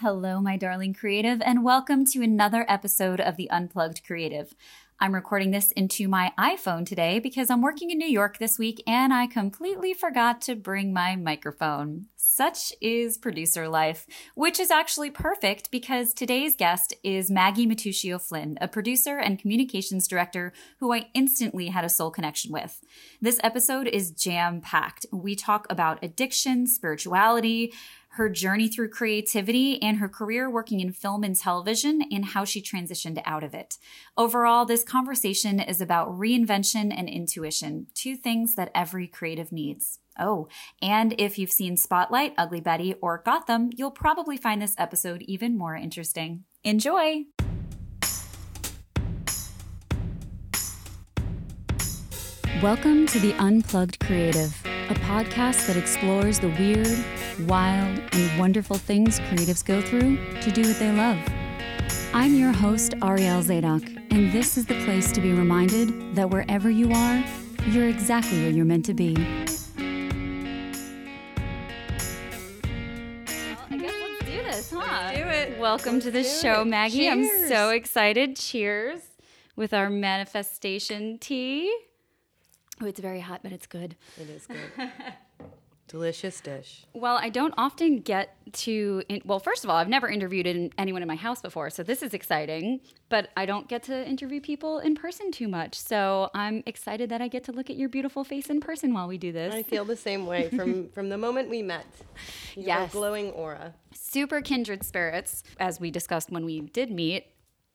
Hello, my darling creative, and welcome to another episode of the Unplugged Creative. I'm recording this into my iPhone today because I'm working in New York this week and I completely forgot to bring my microphone. Such is producer life, which is actually perfect because today's guest is Maggie Mattuchio Flynn, a producer and communications director who I instantly had a soul connection with. This episode is jam packed. We talk about addiction, spirituality, her journey through creativity, and her career working in film and television and how she transitioned out of it. Overall, this conversation is about reinvention and intuition, two things that every creative needs. Oh, and if you've seen Spotlight, Ugly Betty, or Gotham, you'll probably find this episode even more interesting. Enjoy! Welcome to the Unplugged Creative, a podcast that explores the weird, wild, and wonderful things creatives go through to do what they love. I'm your host, Ariel Zadok, and this is the place to be reminded that wherever you are, you're exactly where you're meant to be. Well, I guess let's do this, huh? do it. Welcome Let's to the show, it. Maggie. I'm so excited. Cheers with our manifestation tea. Oh, it's very hot, but it's good. It is good. Delicious dish. Well, I don't often get to. In, well, first of all, I've never interviewed in, anyone in my house before, so this is exciting. But I don't get to interview people in person too much, so I'm excited that I get to look at your beautiful face in person while we do this. I feel the same way from from the moment we met. You Yes. glowing aura. Super kindred spirits, as we discussed when we did meet.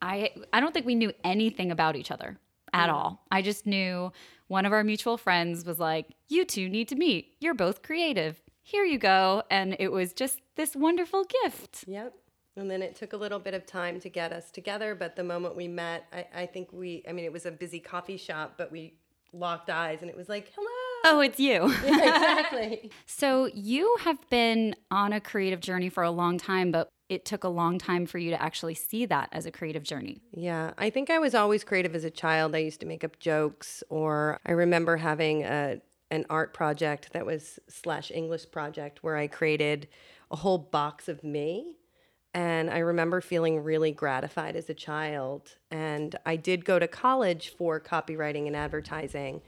I I don't think we knew anything about each other at mm. all. I just knew one of our mutual friends was like, "You two need to meet. You're both creative. Here you go." And it was just this wonderful gift. Yep. And then it took a little bit of time to get us together, but the moment we met, I, I think we, I mean, it was a busy coffee shop, but we locked eyes and it was like, hello. Oh, it's you. Yeah, exactly. so you have been on a creative journey for a long time, but it took a long time for you to actually see that as a creative journey. Yeah, I think I was always creative as a child. I used to make up jokes, or I remember having a an art project that was slash English project where I created a whole box of me. And I remember feeling really gratified as a child. And I did go to college for copywriting and advertising,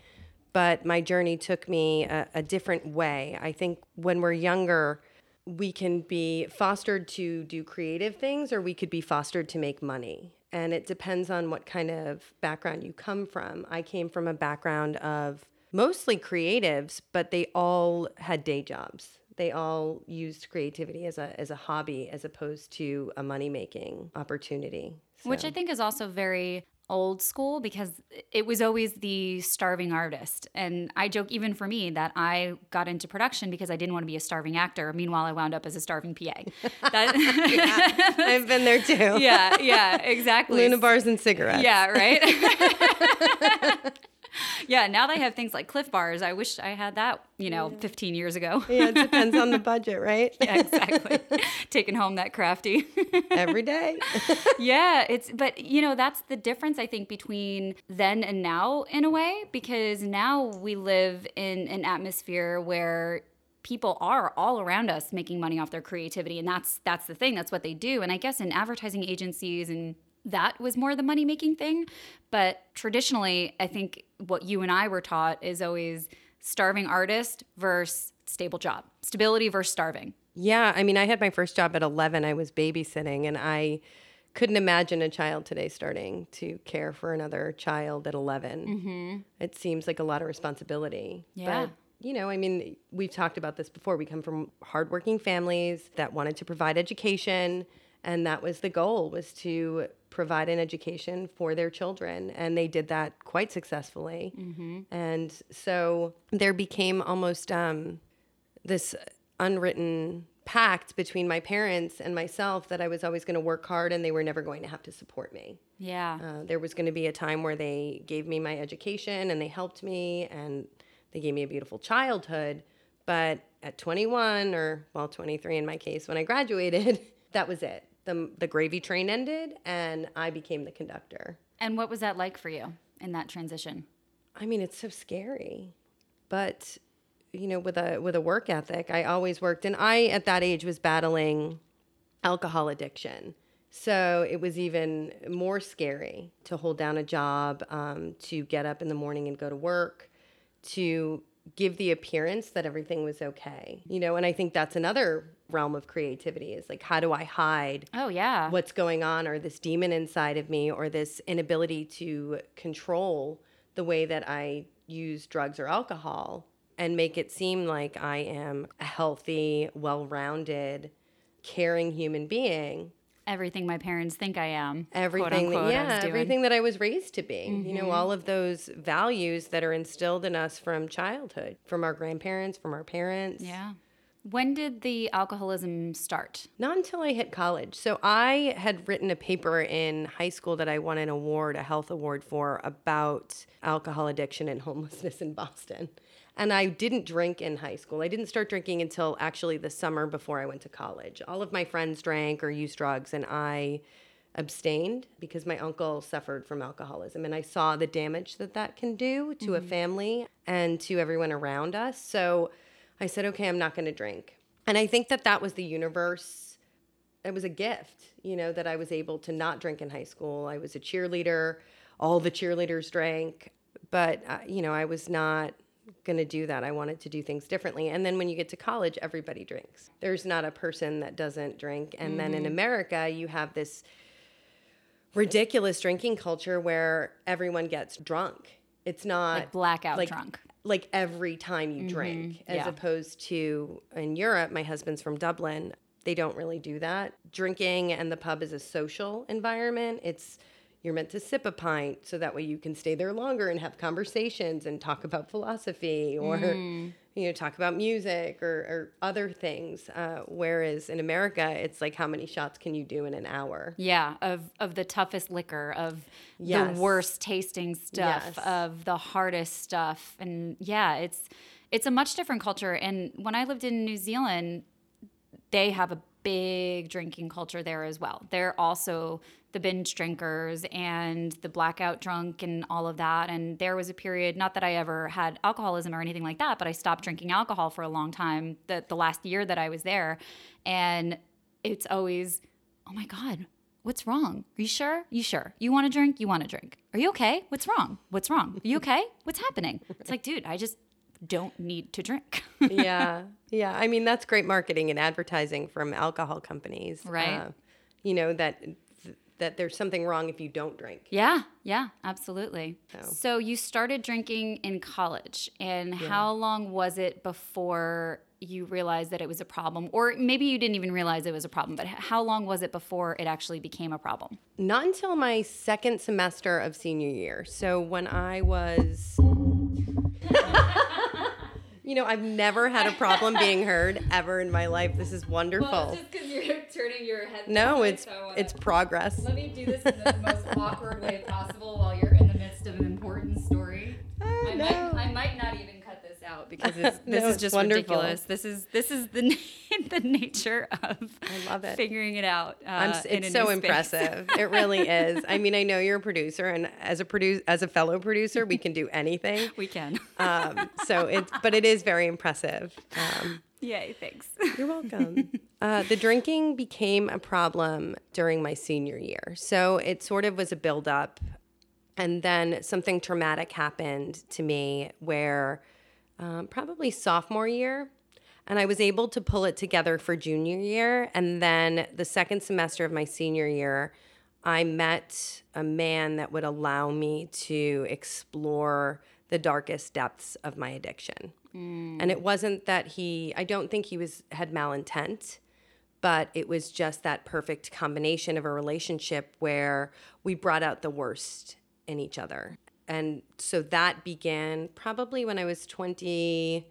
but my journey took me a, a different way. I think when we're younger, we can be fostered to do creative things or we could be fostered to make money. And it depends on what kind of background you come from. I came from a background of mostly creatives, but they all had day jobs. They all used creativity as a as a hobby as opposed to a money making opportunity. Which I think is also very old school because it was always the starving artist. And I joke, even for me, that I got into production because I didn't want to be a starving actor. Meanwhile, I wound up as a starving PA. That, I've been there too. yeah, yeah, exactly. Luna bars and cigarettes. Yeah, right? yeah, now they have things like Clif Bars. I wish I had that, you know, 15 years ago. Yeah, it depends on the budget, right? Yeah, exactly. Taking home that crafty. Every day. yeah, it's but you know that's the difference I think between then and now in a way because now we live in an atmosphere where people are all around us making money off their creativity and that's that's the thing that's what they do and I guess in advertising agencies and that was more the money making thing but traditionally I think what you and I were taught is always starving artist versus stable job stability versus starving Yeah, I mean, I had my first job at 11. I was babysitting, and I couldn't imagine a child today starting to care for another child at 11. Mm-hmm. It seems like a lot of responsibility. Yeah. But, you know, I mean, we've talked about this before. We come from hardworking families that wanted to provide education, and that was the goal was to provide an education for their children and they did that quite successfully and so there became almost um, this unwritten pact between my parents and myself that I was always going to work hard and they were never going to have to support me. yeah Uh, there was going to be a time where they gave me my education and they helped me and they gave me a beautiful childhood. But at 21 or, well, 23 in my case, when I graduated, that was it. The, the gravy train ended and I became the conductor. and what was that like for you in that transition I mean, it's so scary. But you know, with a with a work ethic, I always worked and I at that age was battling alcohol addiction. So it was even more scary to hold down a job, um, to get up in the morning and go to work, to give the appearance that everything was okay. You know, and I think that's another realm of creativity is like, how do I hide Oh, yeah. what's going on or this demon inside of me or this inability to control the way that I use drugs or alcohol and make it seem like I am a healthy, well rounded, caring human being. Everything my parents think I am. Everything, quote, that, unquote, I yeah. Mm-hmm. everything that I was raised to be. You know, all of those values that are instilled in us from childhood, from our grandparents, from our parents. Yeah. When did the alcoholism start? Not until I hit college. So I had written a paper in high school that I won an award, a health award for, about alcohol addiction and homelessness in Boston. And I didn't drink in high school. I didn't start drinking until actually the summer before I went to college. All of my friends drank or used drugs, and I abstained because my uncle suffered from alcoholism. And I saw the damage that that can do to a mm-hmm. family and to everyone around us. So I said, okay, I'm not going to drink. And I think that that was the universe. It was a gift, you know, that I was able to not drink in high school. I was a cheerleader. All the cheerleaders drank. But, uh, you know, I was not going to do that. I wanted to do things differently. And then when you get to college, everybody drinks. There's not a person that doesn't drink. And then in America, you have this ridiculous drinking culture where everyone gets drunk. It's not Like blackout like, drunk. Like every time you mm-hmm. drink, as yeah. opposed to in Europe, my husband's from Dublin. They don't really do that. Drinking and the pub is a social environment. It's you're meant to sip a pint so that way you can stay there longer and have conversations and talk about philosophy or mm. You know talk about music or, or other things. Uh, whereas in America, it's like how many shots can you do in an hour? Yeah, of of the toughest liquor, of Yes. the worst tasting stuff, Yes. of the hardest stuff, and yeah, it's it's a much different culture. And when I lived in New Zealand, they have a big drinking culture there as well. They're also the binge drinkers and the blackout drunk and all of that. And there was a period, not that I ever had alcoholism or anything like that, but I stopped drinking alcohol for a long time. The the last year that I was there, and it's always, oh my god, what's wrong? Are you sure? You sure? You want to drink? You want to drink? Are you okay? What's wrong? What's wrong? Are you okay? What's happening? It's like, dude, I just don't need to drink. yeah, yeah. I mean, that's great marketing and advertising from alcohol companies, Right. Uh, you know that that there's something wrong if you don't drink. Yeah, yeah, absolutely. So- So you started drinking in college, and how long was it before you realized that it was a problem? Or maybe you didn't even realize it was a problem, but how long was it before it actually became a problem? Not until my second semester of senior year. So when I was. You know, I've never had a problem being heard ever in my life. This is wonderful. Well, it's just because you're turning your head. No, it's uh, it's progress. Let me do this in the most awkward way possible while you're in the midst of an important story. Oh, I, no. might, I might not even cut this out because it's, this No, is just wonderful. ridiculous. This is this is the the nature of I love it. figuring it out. Uh, I'm, s- in it's so impressive. it really is. I mean, I know you're a producer, and as a produce as a fellow producer, we can do anything. we can. Um, so it's, but it is very impressive. Um, Yay! Thanks. You're welcome. uh, the drinking became a problem during my senior year. So it sort of was a buildup. And then something traumatic happened to me where um, probably sophomore year. And I was able to pull it together for junior year. And then the second semester of my senior year, I met a man that would allow me to explore the darkest depths of my addiction. And it wasn't that he, I don't think he was had malintent, but it was just that perfect combination of a relationship where we brought out the worst in each other. And so that began probably when I was 21,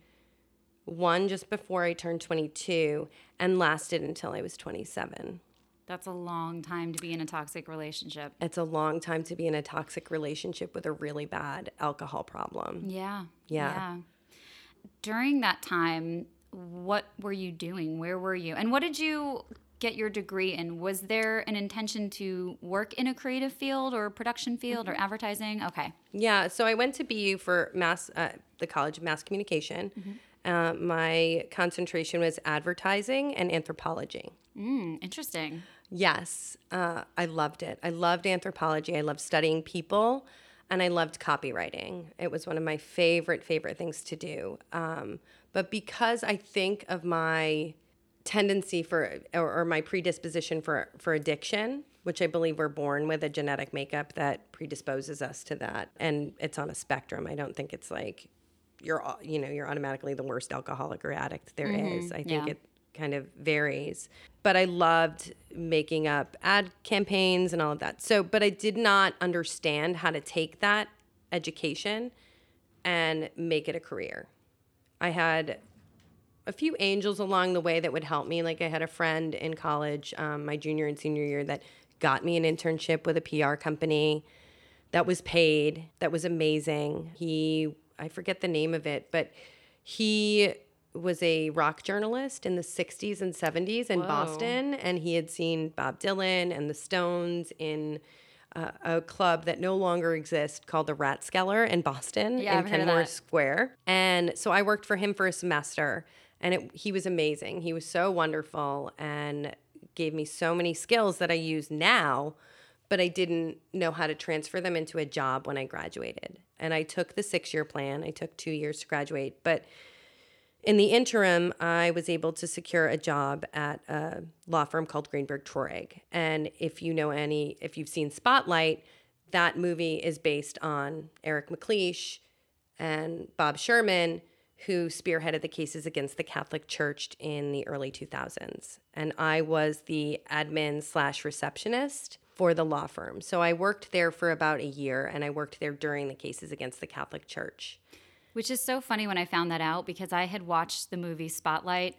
just before I turned 22, and lasted until I was 27. That's a long time to be in a toxic relationship. It's a long time to be in a toxic relationship with a really bad alcohol problem. Yeah. Yeah. During that time, what were you doing? Where were you? And what did you get your degree in? Was there an intention to work in a creative field or production field or advertising? Okay. Yeah, so I went to BU for mass, uh, the College of Mass Communication. Uh, my concentration was advertising and anthropology. Mm, interesting. Yes, uh, I loved it. I loved anthropology. I loved studying people, and I loved copywriting. It was one of my favorite, favorite things to do. Um, but because I think of my tendency for, or, or my predisposition for, for addiction, which I believe we're born with a genetic makeup that predisposes us to that. And it's on a spectrum. I don't think it's like you're, you know, you're automatically the worst alcoholic or addict there mm-hmm. is. I think Yeah. it kind of varies. But I loved making up ad campaigns and all of that. So, but I did not understand how to take that education and make it a career. I had a few angels along the way that would help me. Like I had a friend in college, um, my junior and senior year, that got me an internship with a PR company that was paid, that was amazing. He, I forget the name of it, but he was a rock journalist in the 60s and 70s in Boston, and he had seen Bob Dylan and the Stones in uh, a club that no longer exists called the Rathskeller in Boston Yeah, in I've heard of Kenmore that. Square. And so I worked for him for a semester, and it, he was amazing. He was so wonderful and gave me so many skills that I use now, but I didn't know how to transfer them into a job when I graduated. And I took the six year plan, I took two years to graduate, but in the interim, I was able to secure a job at a law firm called Greenberg Traurig. And if you know any, if you've seen Spotlight, that movie is based on Eric MacLeish and Bob Sherman, who spearheaded the cases against the Catholic Church in the early 2000s. And I was the admin slash receptionist for the law firm. So I worked there for about a year, and I worked there during the cases against the Catholic Church. Which is so funny when I found that out because I had watched the movie Spotlight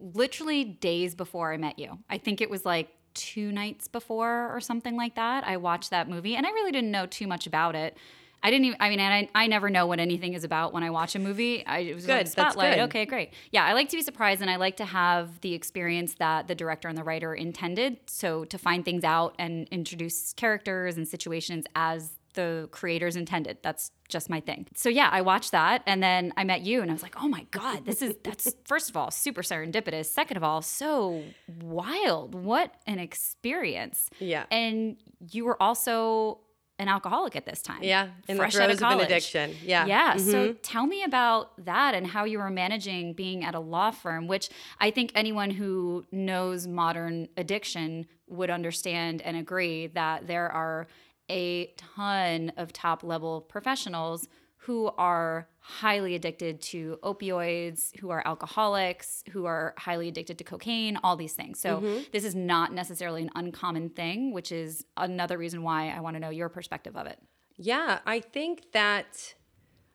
literally days before I met you. I think it was like two nights before or something like that. I watched that movie and I really didn't know too much about it. I didn't even, I mean, I, I never know what anything is about when I watch a movie. I, it was Good, like that's Spotlight. good. Okay, great. Yeah, I like to be surprised and I like to have the experience that the director and the writer intended. So to find things out and introduce characters and situations as the creators intended. That's just my thing. So yeah, I watched that and then I met you and I was like, "Oh my god, this is that's first of all super serendipitous. Second of all, so wild. What an experience." Yeah. And you were also an alcoholic at this time. Yeah, in fresh the out throes of an college. addiction. Yeah. Yeah. So mm-hmm. tell me about that and how you were managing being at a law firm, which I think anyone who knows modern addiction would understand and agree that there are a ton of top level professionals who are highly addicted to opioids, who are alcoholics, who are highly addicted to cocaine, all these things. So, this is not necessarily an uncommon thing, which is another reason why I want to know your perspective of it. Yeah, I think that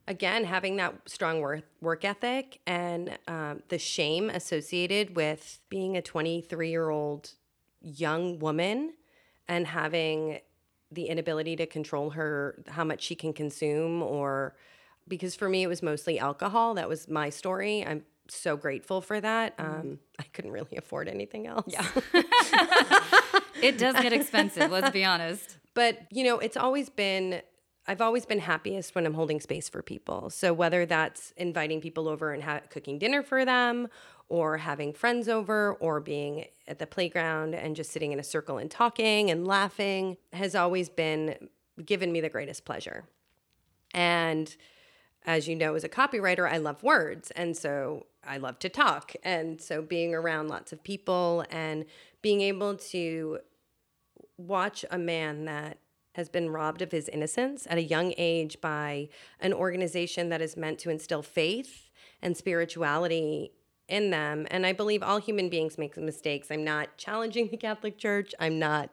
again, having that strong work work ethic and um, the shame associated with being a 23 year old young woman and having the inability to control her how much she can consume or because for me it was mostly alcohol. That was my story. I'm so grateful for that. Um, i couldn't really afford anything else. Yeah. It does get expensive, let's be honest. but you know it's always been i've always been happiest when i'm holding space for people. So whether that's inviting people over and ha- cooking dinner for them or having friends over or being at the playground and just sitting in a circle and talking and laughing has always been given me the greatest pleasure and as you know, as a copywriter, I love words. And so I love to talk. And so being around lots of people and being able to watch a man that has been robbed of his innocence at a young age by an organization that is meant to instill faith and spirituality in them. And I believe all human beings make mistakes. I'm not challenging the Catholic Church. I'm not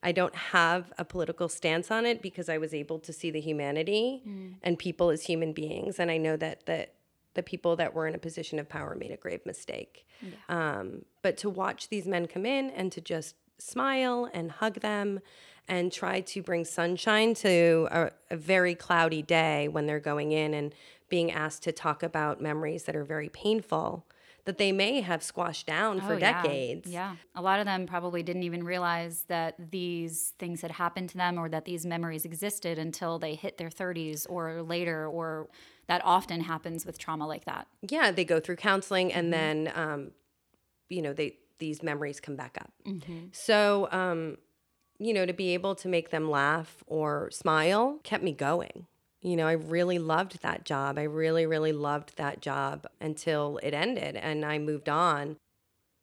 I don't have a political stance on it because I was able to see the humanity and people as human beings. And I know that that the people that were in a position of power made a grave mistake. Um, but to watch these men come in and to just smile and hug them and try to bring sunshine to a, a very cloudy day when they're going in and being asked to talk about memories that are very painful that they may have squashed down for Oh, yeah. decades. Yeah. A lot of them probably didn't even realize that these things had happened to them or that these memories existed until they hit their 30s or later, or that often happens with trauma like that. yeah they go through counseling and then um, you know they these memories come back up. So, um, you know, to be able to make them laugh or smile kept me going. You know, I really loved that job. I really, really loved that job until it ended and I moved on.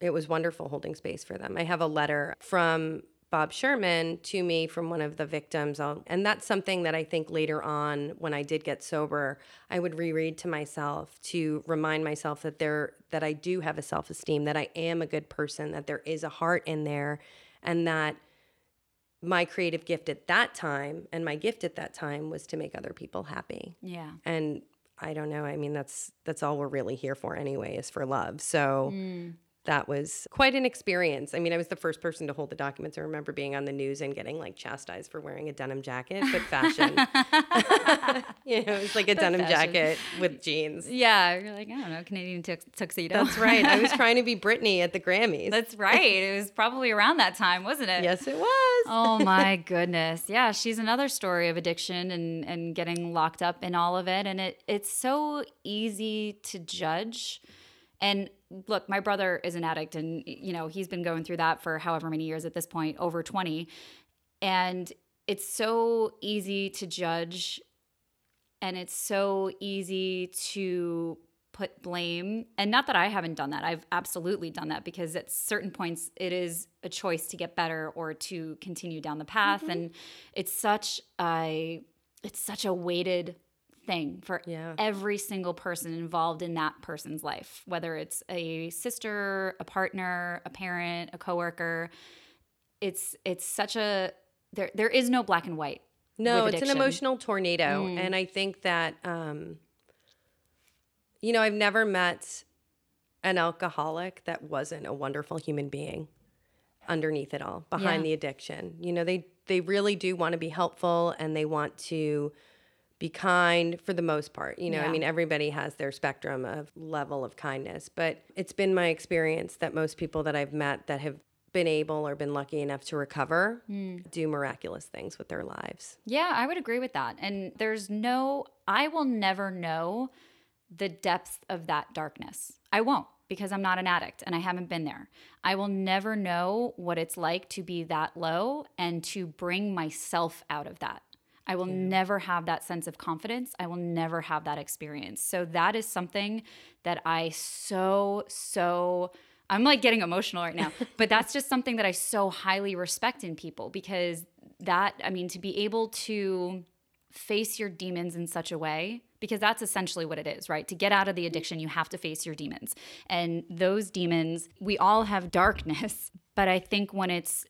It was wonderful holding space for them. I have a letter from Bob Sherman to me from one of the victims. I'll, and that's something that I think later on, when I did get sober, I would reread to myself to remind myself that there that I do have a self esteem, that I am a good person, that there is a heart in there, and that my creative gift at that time and my gift at that time was to make other people happy. Yeah. And I don't know. I mean, that's that's all we're really here for anyway, is for love. So mm. That was quite an experience. I mean, I was the first person to hold the documents. I remember being on the news and getting like chastised for wearing a denim jacket, but fashion. you know, it's like a denim fashion. jacket with jeans. Yeah. You're like, I don't know, Canadian tux- tuxedo. That's right. I was trying to be Britney at the Grammys. That's right. It was probably around that time, wasn't it? yes, it was. oh my goodness. Yeah, she's another story of addiction and and getting locked up in all of it and it it's so easy to judge. And look, my brother is an addict and you know, he's been going through that for however many years at this point, over 20. And it's so easy to judge and it's so easy to put blame. And not that i haven't done that. I've absolutely done that because at certain points it is a choice to get better or to continue down the path. Mm-hmm. And it's such a it's such a weighted thing for Yeah. every single person involved in that person's life whether it's a sister a partner a parent a coworker it's it's such a there there is no black and white No, it's an emotional tornado. And I think that, um, you know, I've never met an alcoholic that wasn't a wonderful human being underneath it all, behind Yeah. the addiction. You know, they, they really do want to be helpful and they want to be kind for the most part. You know, I mean, everybody has their spectrum of level of kindness, but it's been my experience that most people that I've met that have been able or been lucky enough to recover hmm. do miraculous things with their lives. Yeah, I would agree with that. And there's no, I will never know the depth of that darkness. I won't because I'm not an addict and I haven't been there. I will never know what it's like to be that low and to bring myself out of that. I will never have that sense of confidence. I will never have that experience. So that is something that I so, so, I'm like getting emotional right now, but that's just something that I so highly respect in people because that, I mean, to be able to face your demons in such a way because that's essentially what it is, right? To get out of the addiction, you have to face your demons. And those demons, we all have darkness, but I think when it's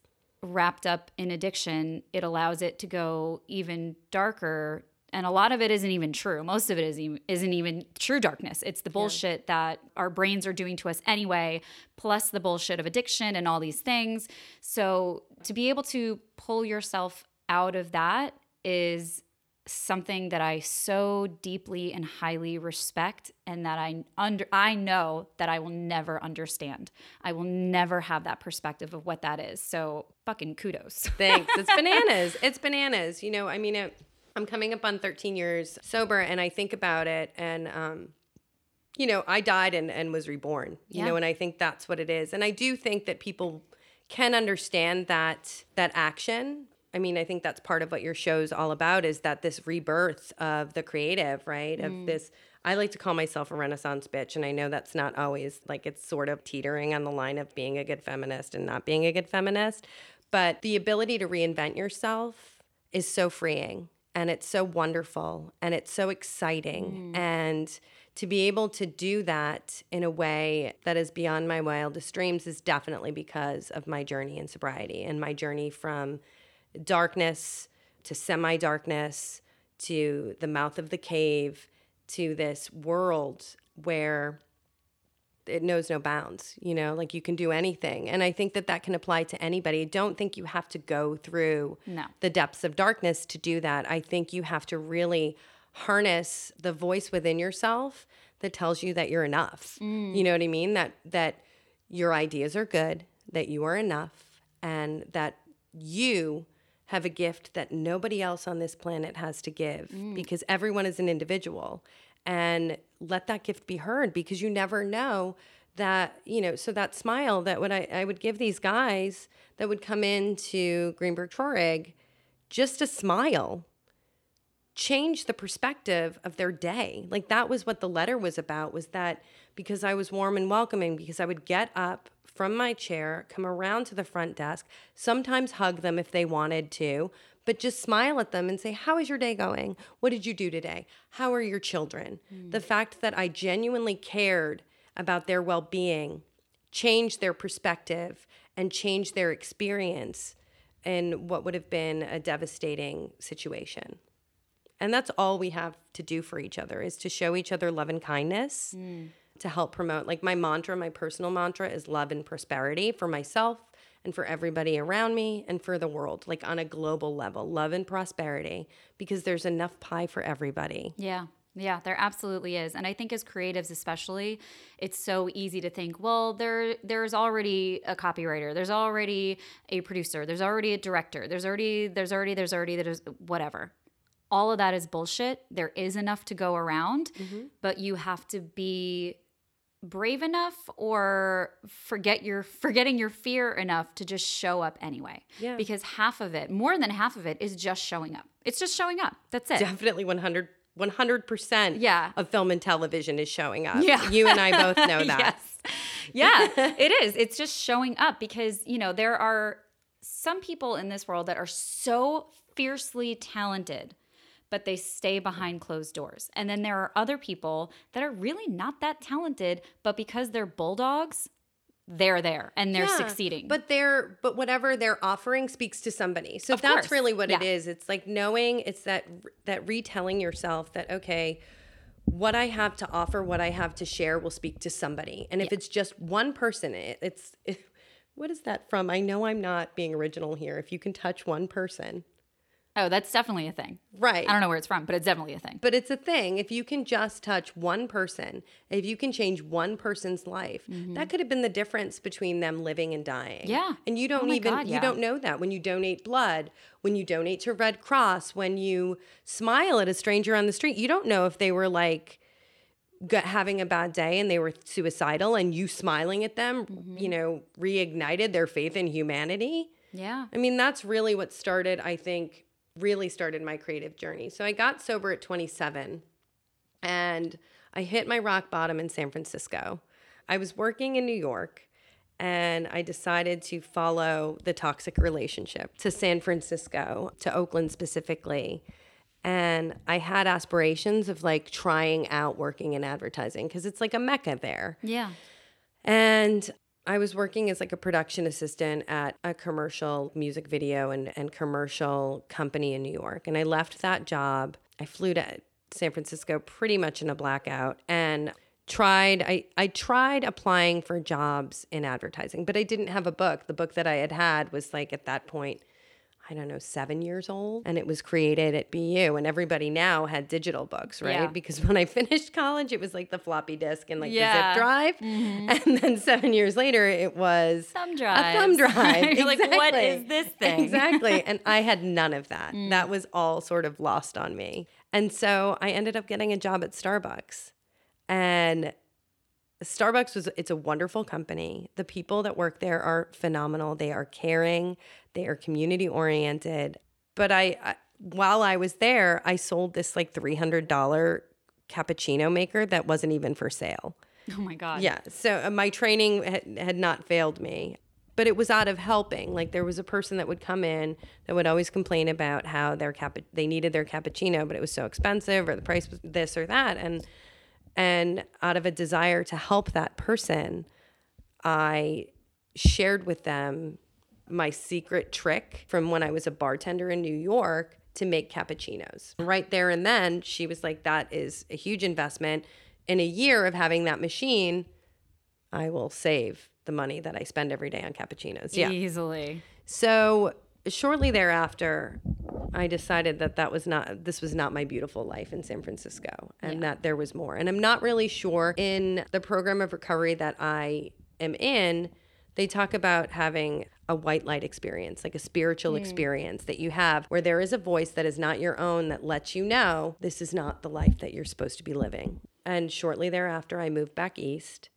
wrapped up in addiction, it allows it to go even darker. And a lot of it isn't even true. Most of it is even, isn't even true darkness. It's the bullshit that our brains are doing to us anyway, plus the bullshit of addiction and all these things. So to be able to pull yourself out of that is something that I so deeply and highly respect and that I under I know that I will never understand. I will never have that perspective of what that is. So fucking kudos. Thanks. It's bananas. It's bananas. You know, I mean, it, I'm coming up on 13 years sober, and I think about it, and um, you know, I died and, and was reborn. You Yeah. know, and I think that's what it is. And I do think that people can understand that that action. I mean, I think that's part of what your show's all about is that this rebirth of the creative, right? Of mm. this I like to call myself a renaissance bitch and I know that's not always like it's sort of teetering on the line of being a good feminist and not being a good feminist, but the ability to reinvent yourself is so freeing and it's so wonderful and it's so exciting mm. and to be able to do that in a way that is beyond my wildest dreams is definitely because of my journey in sobriety and my journey from darkness to semi darkness to the mouth of the cave to this world where it knows no bounds you know like you can do anything. And i think that that can apply to anybody. I don't think you have to go through No. the depths of darkness to do that. I think you have to really harness the voice within yourself that tells you that you're enough. Mm. You know what i mean? That that your ideas are good that you are enough and that you have a gift that nobody else on this planet has to give mm. because everyone is an individual. And let that gift be heard because you never know that you know so that smile that would I, I would give these guys that would come into greenberg traurig just a smile change the perspective of their day. Like that was what the letter was about was that because i was warm and welcoming because i would get up from my chair come around to the front desk sometimes hug them if they wanted to but just smile at them and say how is your day going what did you do today how are your children mm. the fact that i genuinely cared about their well being, changed their perspective, and changed their experience in what would have been a devastating situation. And that's all we have to do for each other is to show each other love and kindness mm. To help promote. Like my mantra, my personal mantra is love and prosperity for myself and for everybody around me and for the world, like on a global level, love and prosperity, because there's enough pie for everybody. Yeah. Yeah, there absolutely is. And I think as creatives especially, it's so easy to think, well, there there's already a copywriter, there's already a producer, there's already a director, there's already there's already there's already there's whatever. All of that is bullshit. There is enough to go around, mm-hmm. but you have to be brave enough or forget your forgetting your fear enough to just show up anyway. Yeah. Because half of it, more than half of it is just showing up. It's just showing up. That's it. Definitely 100 100% yeah. of film and television is showing up. Yeah. You and I both know that. yes. Yeah, it is. It's just showing up because, you know, there are some people in this world that are so fiercely talented, but they stay behind closed doors. And then there are other people that are really not that talented, but because they're bulldogs, they're there and they're yeah, succeeding. But they're but whatever they're offering speaks to somebody. So that's course. really what yeah. it is. It's like knowing it's that that retelling yourself that okay, what I have to offer, what I have to share will speak to somebody. And if yeah. it's just one person, it, it's it, what is that from? I know I'm not being original here. If you can touch one person, Oh, that's definitely a thing. Right. I don't know where it's from, but it's definitely a thing. But it's a thing. If you can just touch one person, if you can change one person's life, mm-hmm. that could have been the difference between them living and dying. Yeah. And you don't oh even God, yeah. you don't know that when you donate blood, when you donate to Red Cross, when you smile at a stranger on the street, you don't know if they were like having a bad day and they were suicidal and you smiling at them, mm-hmm. you know, reignited their faith in humanity. Yeah. I mean, that's really what started, I think, really started my creative journey. So I got sober at 27 and I hit my rock bottom in San Francisco. I was working in New York and I decided to follow the toxic relationship to San Francisco, to Oakland specifically. And I had aspirations of like trying out working in advertising because it's like a mecca there. Yeah. And I was working as like a production assistant at a commercial music video and, and commercial company in New York. And I left that job. I flew to San Francisco pretty much in a blackout and tried I, I tried applying for jobs in advertising, but I didn't have a book. The book that I had had was like at that point I don't know, seven years old. And it was created at BU. And everybody now had digital books, right? Yeah. Because when I finished college, it was like the floppy disk and like yeah. the zip drive. Mm-hmm. And then seven years later, it was thumb drive. A thumb drive. You're exactly. like, what is this thing? exactly. And I had none of that. Mm. That was all sort of lost on me. And so I ended up getting a job at Starbucks. And Starbucks was it's a wonderful company. The people that work there are phenomenal. They are caring, they are community oriented. But I, I while I was there, I sold this like $300 cappuccino maker that wasn't even for sale. Oh my god. Yeah. So uh, my training had, had not failed me. But it was out of helping. Like there was a person that would come in that would always complain about how their cap they needed their cappuccino, but it was so expensive or the price was this or that and and out of a desire to help that person, I shared with them my secret trick from when I was a bartender in New York to make cappuccinos. Right there and then, she was like, That is a huge investment. In a year of having that machine, I will save the money that I spend every day on cappuccinos. Yeah. Easily. So shortly thereafter, I decided that that was not this was not my beautiful life in San Francisco and yeah. that there was more. And I'm not really sure in the program of recovery that I am in, they talk about having a white light experience, like a spiritual mm. experience that you have where there is a voice that is not your own that lets you know this is not the life that you're supposed to be living. And shortly thereafter I moved back east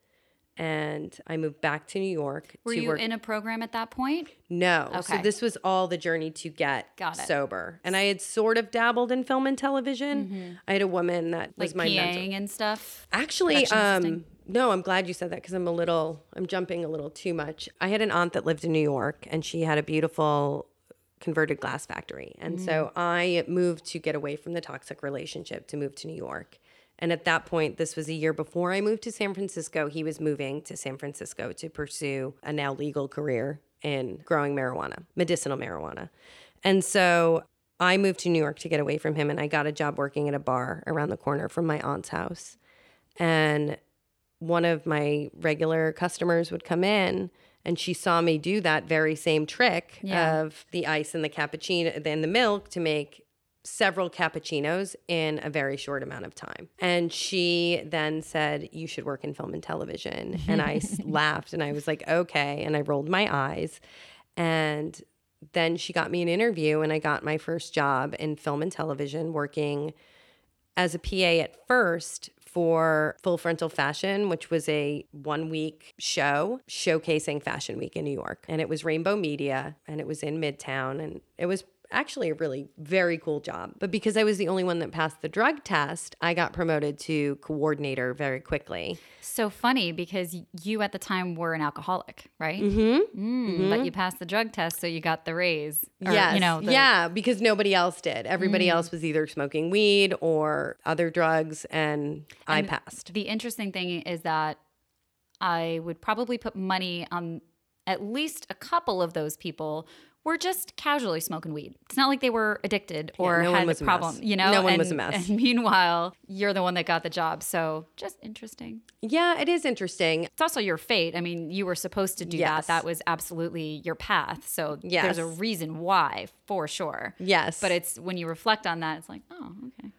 and I moved back to New York Were you work. in a program at that point? no, Okay. so this was all the journey to get sober, and I had sort of dabbled in film and television. I had a woman that Mm-hmm. Like was my mentor. And stuff? Actually, um, no, I'm glad you said that because I'm a little, I'm jumping a little too much. I had an aunt that lived in New York and she had a beautiful converted glass factory. And so I moved to get away from the toxic relationship to move to New York. And at that point, this was a year before I moved to San Francisco. He was moving to San Francisco to pursue a now legal career in growing marijuana, medicinal marijuana. And so I moved to New York to get away from him and I got a job working at a bar around the corner from my aunt's house. And one of my regular customers would come in and she saw me do that very same trick Yeah. of the ice and the cappuccino and the milk to make several cappuccinos in a very short amount of time. And she then said, You should work in film and television. And I laughed and I was like, Okay. And I rolled my eyes. And then she got me an interview and I got my first job in film and television working as a PA at first for Full Frontal Fashion, which was a one week show showcasing Fashion Week in New York. And it was Rainbow Media and it was in Midtown. And it was actually a really very cool job. But because I was the only one that passed the drug test, I got promoted to coordinator very quickly. So funny because you at the time were an alcoholic, right? Mm-hmm. Mm, but mm-hmm. you passed the drug test, so you got the raise. Or, yes. You know, the, yeah, because nobody else did. Everybody mm. else was either smoking weed or other drugs, and, I passed. The interesting thing is that I would probably put money on at least a couple of those people were just casually smoking weed. It's not like they were addicted or no one had a a problem, mess. you know? No one and, was a mess. And meanwhile, you're the one that got the job. So just interesting. Yeah, it is interesting. It's also your fate. I mean, you were supposed to do Yes. that. That was absolutely your path. So Yes. there's a reason why, for sure. Yes. But it's when you reflect on that, it's like, oh, okay.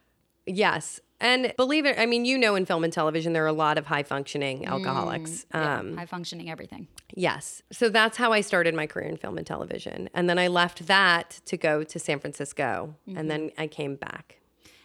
Yes. And believe it, I mean, you know, in film and television, there are a lot of high functioning Mm, alcoholics. Um, High functioning everything. yes. So that's how I started my career in film and television. And then I left that to go to San Francisco. And then I came back.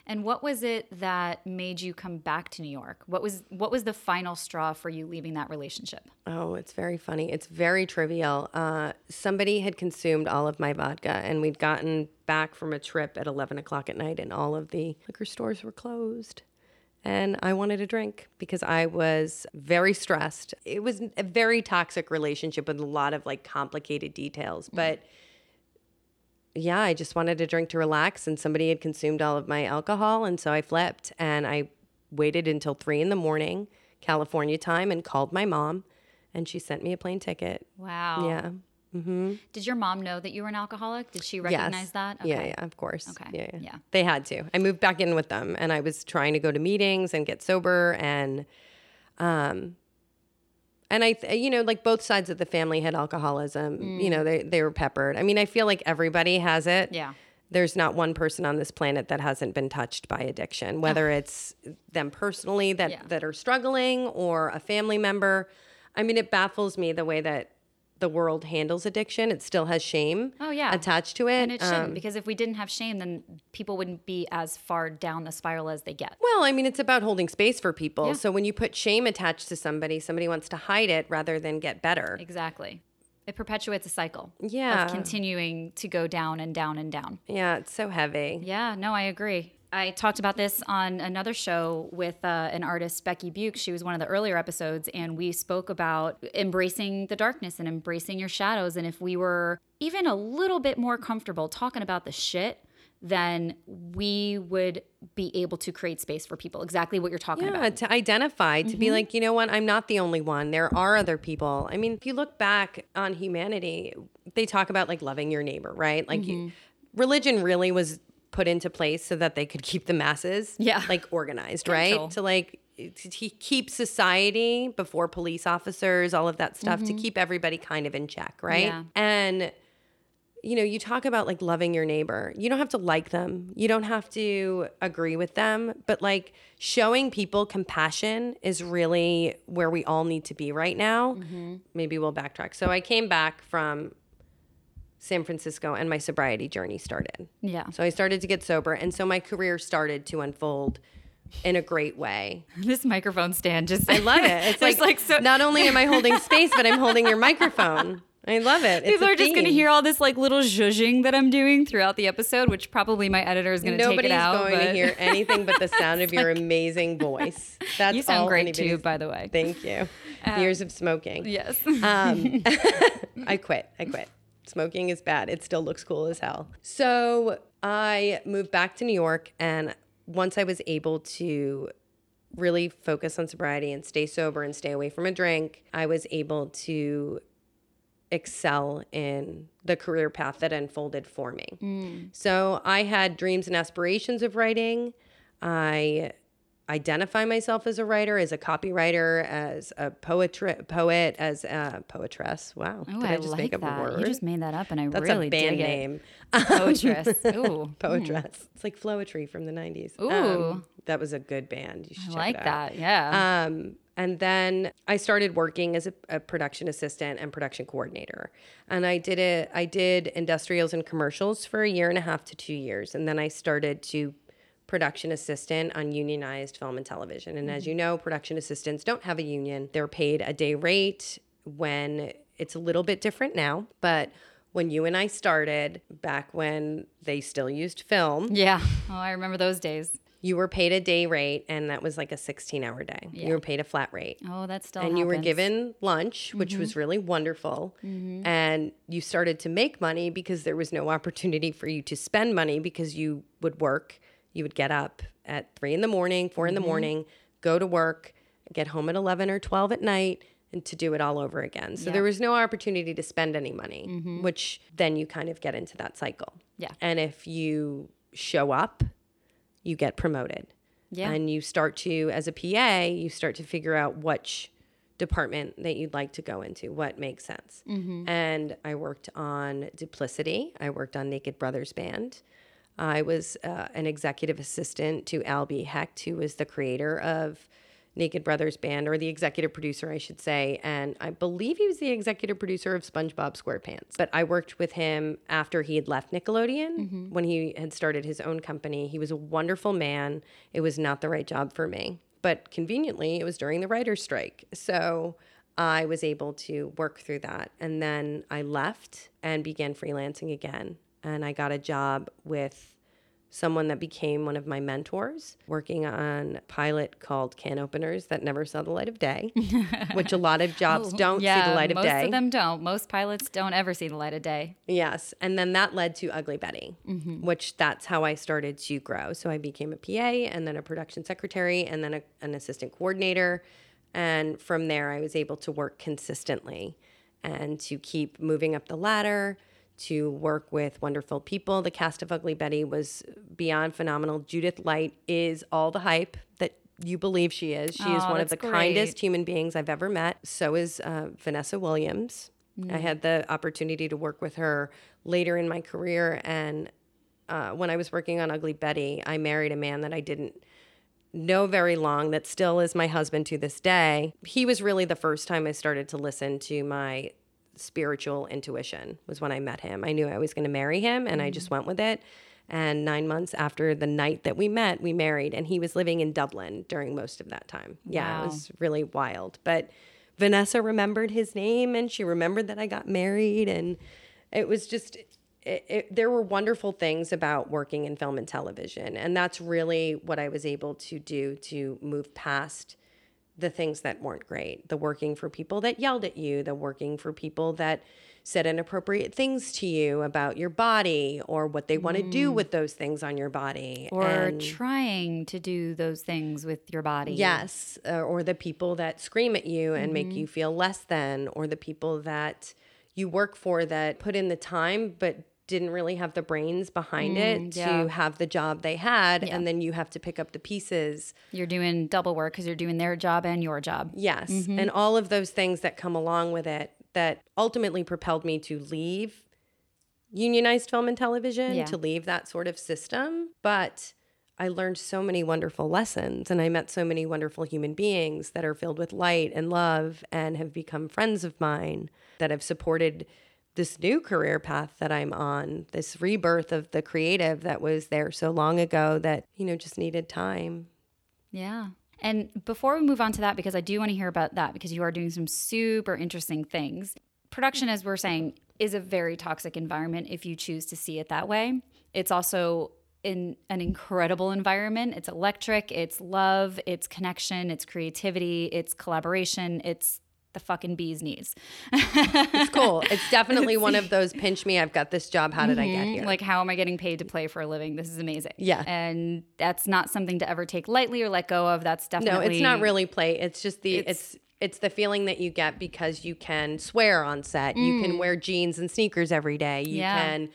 And what was it that made you come back to New York? What was what was the final straw for you leaving that relationship? Oh, it's very funny. It's very trivial. Uh, somebody had consumed all of my vodka, and we'd gotten back from a trip at 11 o'clock at night, and all of the liquor stores were closed. And I wanted a drink because I was very stressed. It was a very toxic relationship with a lot of like complicated details. But yeah, I just wanted a drink to relax, and somebody had consumed all of my alcohol. And so I flipped and I waited until three in the morning, California time, and called my mom. And she sent me a plane ticket. Wow. Yeah. Mm-hmm. Did your mom know that you were an alcoholic? Did she recognize yes. that? Yeah, yeah, of course. Okay. Yeah, yeah, Yeah. They had to. I moved back in with them, and I was trying to go to meetings and get sober, and um, and I, th- you know, like both sides of the family had alcoholism. You know, mm. they they were peppered. I mean, I feel like everybody has it. Yeah. There's not one person on this planet that hasn't been touched by addiction, whether it's them personally that Yeah. that are struggling or a family member. I mean, it baffles me the way that the world handles addiction. It still has shame Oh, yeah. attached to it. And it shouldn't Um, because if we didn't have shame, then people wouldn't be as far down the spiral as they get. well, I mean, it's about holding space for people. Yeah. So when you put shame attached to somebody, somebody wants to hide it rather than get better. Exactly. It perpetuates a cycle Yeah. of continuing to go down and down and down. Yeah, it's so heavy. Yeah, no, I agree. I talked about this on another show with uh, an artist, Becky Buke. She was one of the earlier episodes, and we spoke about embracing the darkness and embracing your shadows. And if we were even a little bit more comfortable talking about the shit, then we would be able to create space for people. Exactly what you're talking Yeah, about. to identify, to Mm-hmm. be like, you know what, I'm not the only one. There are other people. I mean, if you look back on humanity, they talk about like loving your neighbor, right? Like, Mm-hmm. religion really was put into place so that they could keep the masses, Yeah. like organized, Control. right? To like to keep society before police officers, all of that stuff, to keep everybody kind of in check, right? Mm-hmm. Yeah. And you know, you talk about like loving your neighbor. You don't have to like them. You don't have to agree with them, but like showing people compassion is really where we all need to be right now. Maybe we'll backtrack. So I came back from San Francisco and my sobriety journey started. yeah. So I started to get sober and so my career started to unfold in a great way. This microphone stand just I love it. It's like, like so- not only am I holding space, but I'm holding your microphone. I love it. It's People are just going to hear all this like little zhuzhing that I'm doing throughout the episode, which probably my editor is going to take it out. Nobody's going to hear anything but the sound of your amazing voice. That's You sound all great too, by the way. Thank you. Years of smoking. Yes. Um, I quit. I quit. Smoking is bad. It still looks cool as hell. So I moved back to New York, and once I was able to really focus on sobriety and stay sober and stay away from a drink, I was able to excel in the career path that unfolded for me. Mm. So I had dreams and aspirations of writing. I identify myself as a writer, as a copywriter, as a poetry, poet, as a poetress. Wow. Oh, Did I, I just like make up that. a word? You just made that up, and I That's really a band dig name. it. Poetress. Ooh, Poetress. It's like Floetry from the 90s. Ooh. that was a good band. You should I check like it out. that. Yeah. Um, and then I started working as a, a production assistant and production coordinator. And I did it. I did industrials and commercials for a year and a half to two years, and then I started to production assistant on unionized film and television. And as mm-hmm. you know, production assistants don't have a union. They're paid a day rate when it's a little bit different now, but when you and I started back when they still used film, yeah. Oh, I remember those days. you were paid a day rate and that was like a 16 hour day. Yeah. You were paid a flat rate Oh, that still and you were given lunch, which mm-hmm. was really wonderful. Mm-hmm. And you started to make money because there was no opportunity for you to spend money because you would work. You would get up at three in the morning, 4 in the mm-hmm. morning, go to work, get home at 11 or 12 at night, and to do it all over again. So there was no opportunity to spend any money, mm-hmm. which then you kind of get into that cycle. Yeah. And if you show up, you get promoted Yeah. and you start to as a pa you start to figure out which department that you'd like to go into what makes sense mm-hmm. and i worked on duplicity i worked on naked brothers band i was uh, an executive assistant to albie hecht who was the creator of naked brothers band or the executive producer i should say. And i believe he was the executive producer of spongebob squarepants. But i worked with him after he had left nickelodeon when he had started his own company. He was a wonderful man. It was not the right job for me. But conveniently it was during the writer's strike. So i was able to work through that. And then i left and began freelancing again and i got a job with someone that became one of my mentors working on a pilot called can openers that never saw the light of day which a lot of jobs oh, don't see the light of most day most of them don't. Most pilots don't ever see the light of day. yes and then that led to ugly betty mm-hmm. which that's how i started to grow so i became a pa and then a production secretary and then a, an assistant coordinator and from there i was able to work consistently and to keep moving up the ladder to work with wonderful people the cast of ugly betty was beyond phenomenal judith light is all the hype that you believe she is she is one of the great. kindest human beings i've ever met so is uh, vanessa williams I had the opportunity to work with her later in my career. And uh, when I was working on Ugly Betty, I married a man that I didn't know very long, that still is my husband to this day. He was really the first time I started to listen to my spiritual intuition, was when I met him. I knew I was going to marry him, and I just mm. went with it. And nine months after the night that we met, we married, and he was living in Dublin during most of that time. Yeah, Wow. it was really wild. But Vanessa remembered his name and she remembered that I got married. And it was just, it, it, there were wonderful things about working in film and television. And that's really what I was able to do to move past the things that weren't great the working for people that yelled at you, the working for people that said inappropriate things to you about your body or what they want to do with those things on your body. Or And- trying to do those things with your body. Yes, uh, or the people that scream at you and make you feel less than, or the people that you work for that put in the time but didn't really have the brains behind it mm, yeah. to have the job they had, and then you have to pick up the pieces. You're doing double work because you're doing their job and your job. Yes, mm-hmm. and all of those things that come along with it that ultimately propelled me to leave unionized film and television, Yeah. to leave that sort of system. But I learned so many wonderful lessons and I met so many wonderful human beings that are filled with light and love and have become friends of mine that have supported this new career path that I'm on, this rebirth of the creative that was there so long ago that, you know, just needed time Yeah. And before we move on to that, because I do want to hear about that, because you are doing some super interesting things. Production, as we're saying, is a very toxic environment if you choose to see it that way. It's also in an incredible environment. It's electric, it's love, it's connection, it's creativity, it's collaboration, it's the fucking bee's knees. it's cool. It's definitely one of those pinch me, I've got this job. How did mm-hmm. I get mm-hmm. here? Like, how am I getting paid to play for a living? This is amazing. Yeah. And that's not something to ever take lightly or let go of. That's definitely. No, it's not really play. It's just the, it's, it's it's the feeling that you get because you can swear on set. Mm. You can mm. wear jeans and sneakers every day. You yeah. can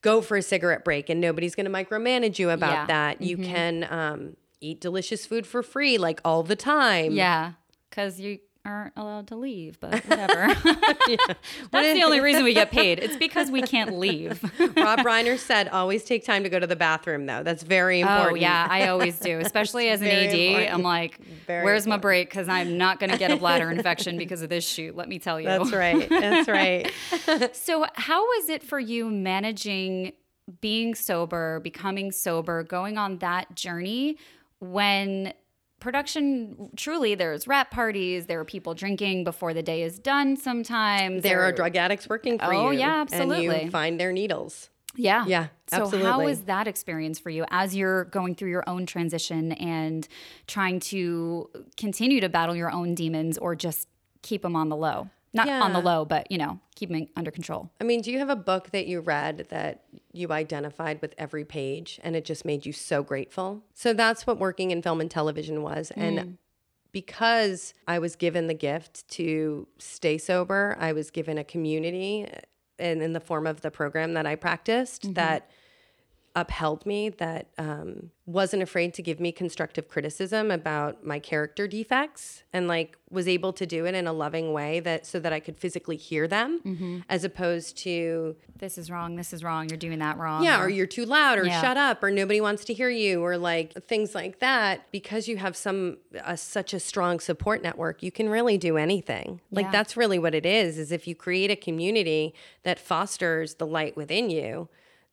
go for a cigarette break and nobody's going to micromanage you about yeah. that. You mm-hmm. can um, eat delicious food for free like all the time. Yeah. Because you aren't allowed to leave, but whatever. yeah. That's the only reason we get paid. It's because we can't leave. Rob Reiner said, always take time to go to the bathroom, though. That's very oh, important. Oh, yeah, I always do, especially as an AD. Important. I'm like, very where's important. my break? Because I'm not going to get a bladder infection because of this shoot, let me tell you. That's right. That's right. so, how was it for you managing being sober, becoming sober, going on that journey when production truly there's rap parties there are people drinking before the day is done sometimes there, are drug addicts working for oh, you oh yeah absolutely and you find their needles. Yeah yeah so absolutely. how was that experience for you as you're going through your own transition and trying to continue to battle your own demons or just keep them on the low not yeah. on the low, but you know, keeping under control. I mean, do you have a book that you read that you identified with every page and it just made you so grateful? So that's what working in film and television was. Mm. And because I was given the gift to stay sober, I was given a community and in the form of the program that I practiced mm-hmm. that upheld me that um, wasn't afraid to give me constructive criticism about my character defects and like was able to do it in a loving way that so that I could physically hear them mm-hmm. as opposed to this is wrong this is wrong you're doing that wrong yeah or, or you're too loud or yeah. shut up or nobody wants to hear you or like things like that because you have some uh, such a strong support network you can really do anything like yeah. that's really what it is is if you create a community that fosters the light within you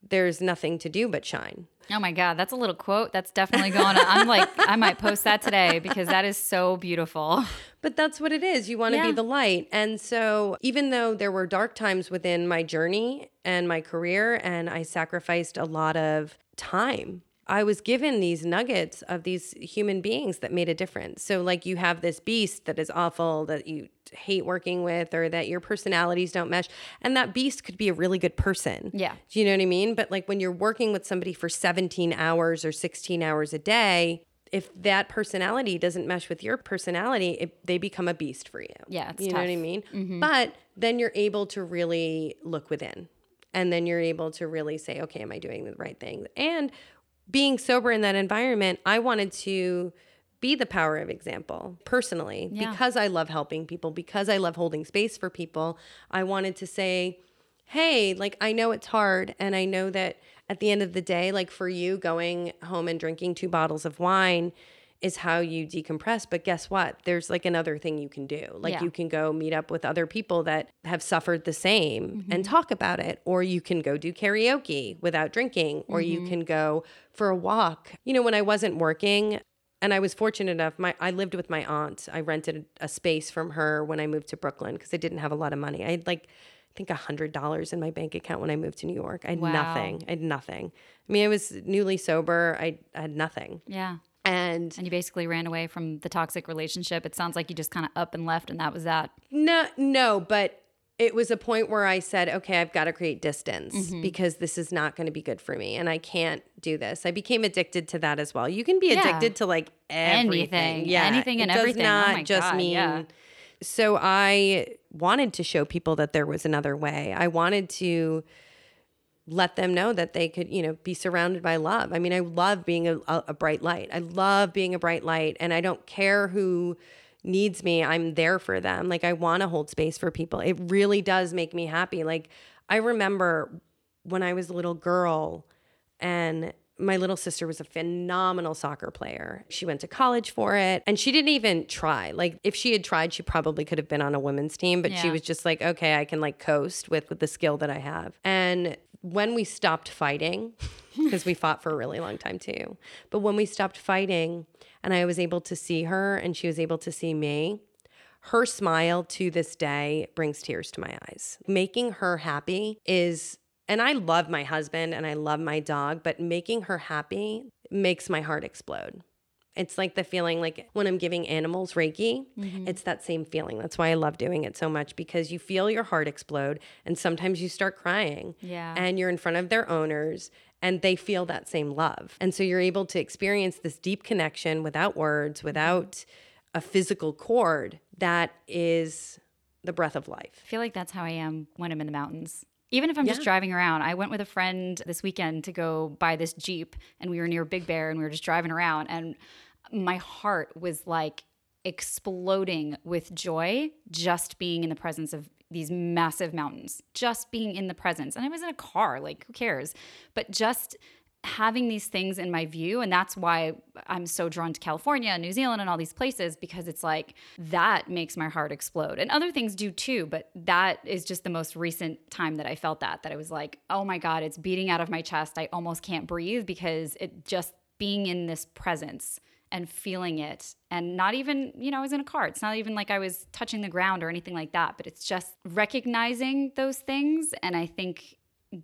there's nothing to do but shine. Oh my God, that's a little quote. That's definitely going on. I'm like, I might post that today because that is so beautiful. But that's what it is. You want to yeah. be the light. And so, even though there were dark times within my journey and my career, and I sacrificed a lot of time I was given these nuggets of these human beings that made a difference. So, like, you have this beast that is awful that you hate working with, or that your personalities don't mesh. And that beast could be a really good person. Yeah. Do you know what I mean? But, like, when you're working with somebody for 17 hours or 16 hours a day, if that personality doesn't mesh with your personality, it, they become a beast for you. Yeah, you tough. know what I mean. Mm-hmm. But then you're able to really look within, and then you're able to really say, okay, am I doing the right thing? And being sober in that environment, I wanted to be the power of example personally yeah. because I love helping people, because I love holding space for people. I wanted to say, hey, like, I know it's hard. And I know that at the end of the day, like for you, going home and drinking two bottles of wine is how you decompress. But guess what? There's like another thing you can do. Like yeah. you can go meet up with other people that have suffered the same mm-hmm. and talk about it. Or you can go do karaoke without drinking, or mm-hmm. you can go for a walk. You know, when I wasn't working, and I was fortunate enough, my I lived with my aunt. I rented a space from her when I moved to Brooklyn because I didn't have a lot of money. I had like I think a hundred dollars in my bank account when I moved to New York. I had wow. nothing. I had nothing. I mean, I was newly sober. I, I had nothing. Yeah. And and you basically ran away from the toxic relationship. It sounds like you just kind of up and left, and that was that. No, no, but it was a point where I said, okay, I've got to create distance mm-hmm. because this is not going to be good for me, and I can't do this. I became addicted to that as well. You can be addicted to like everything, anything, yeah, anything and it everything. Does oh not oh just God, mean. Yeah. So I wanted to show people that there was another way. I wanted to let them know that they could, you know, be surrounded by love. I mean, I love being a, a, bright light. I love being a bright light, and I don't care who needs me. I'm there for them. Like I want to hold space for people. It really does make me happy. Like I remember when I was a little girl, and my little sister was a phenomenal soccer player. She went to college for it and she didn't even try. Like if she had tried, she probably could have been on a women's team, but yeah. she was just like, okay, I can like coast with with the skill that I have. And when we stopped fighting, because we fought for a really long time too, but when we stopped fighting and I was able to see her and she was able to see me, her smile to this day brings tears to my eyes. Making her happy is, and I love my husband and I love my dog, but making her happy makes my heart explode. It's like the feeling like when I'm giving animals Reiki, mm-hmm. it's that same feeling. That's why I love doing it so much because you feel your heart explode and sometimes you start crying. Yeah. And you're in front of their owners and they feel that same love. And so you're able to experience this deep connection without words, mm-hmm. without a physical cord that is the breath of life. I feel like that's how I am when I'm in the mountains. Even if I'm yeah. just driving around, I went with a friend this weekend to go buy this Jeep and we were near Big Bear and we were just driving around and my heart was like exploding with joy just being in the presence of these massive mountains, just being in the presence. And I was in a car, like who cares? But just having these things in my view and that's why I'm so drawn to California and New Zealand and all these places because it's like that makes my heart explode. And other things do too, but that is just the most recent time that I felt that that I was like, "Oh my god, it's beating out of my chest. I almost can't breathe because it just being in this presence and feeling it and not even you know i was in a car. It's not even like i was touching the ground or anything like that but it's just recognizing those things and i think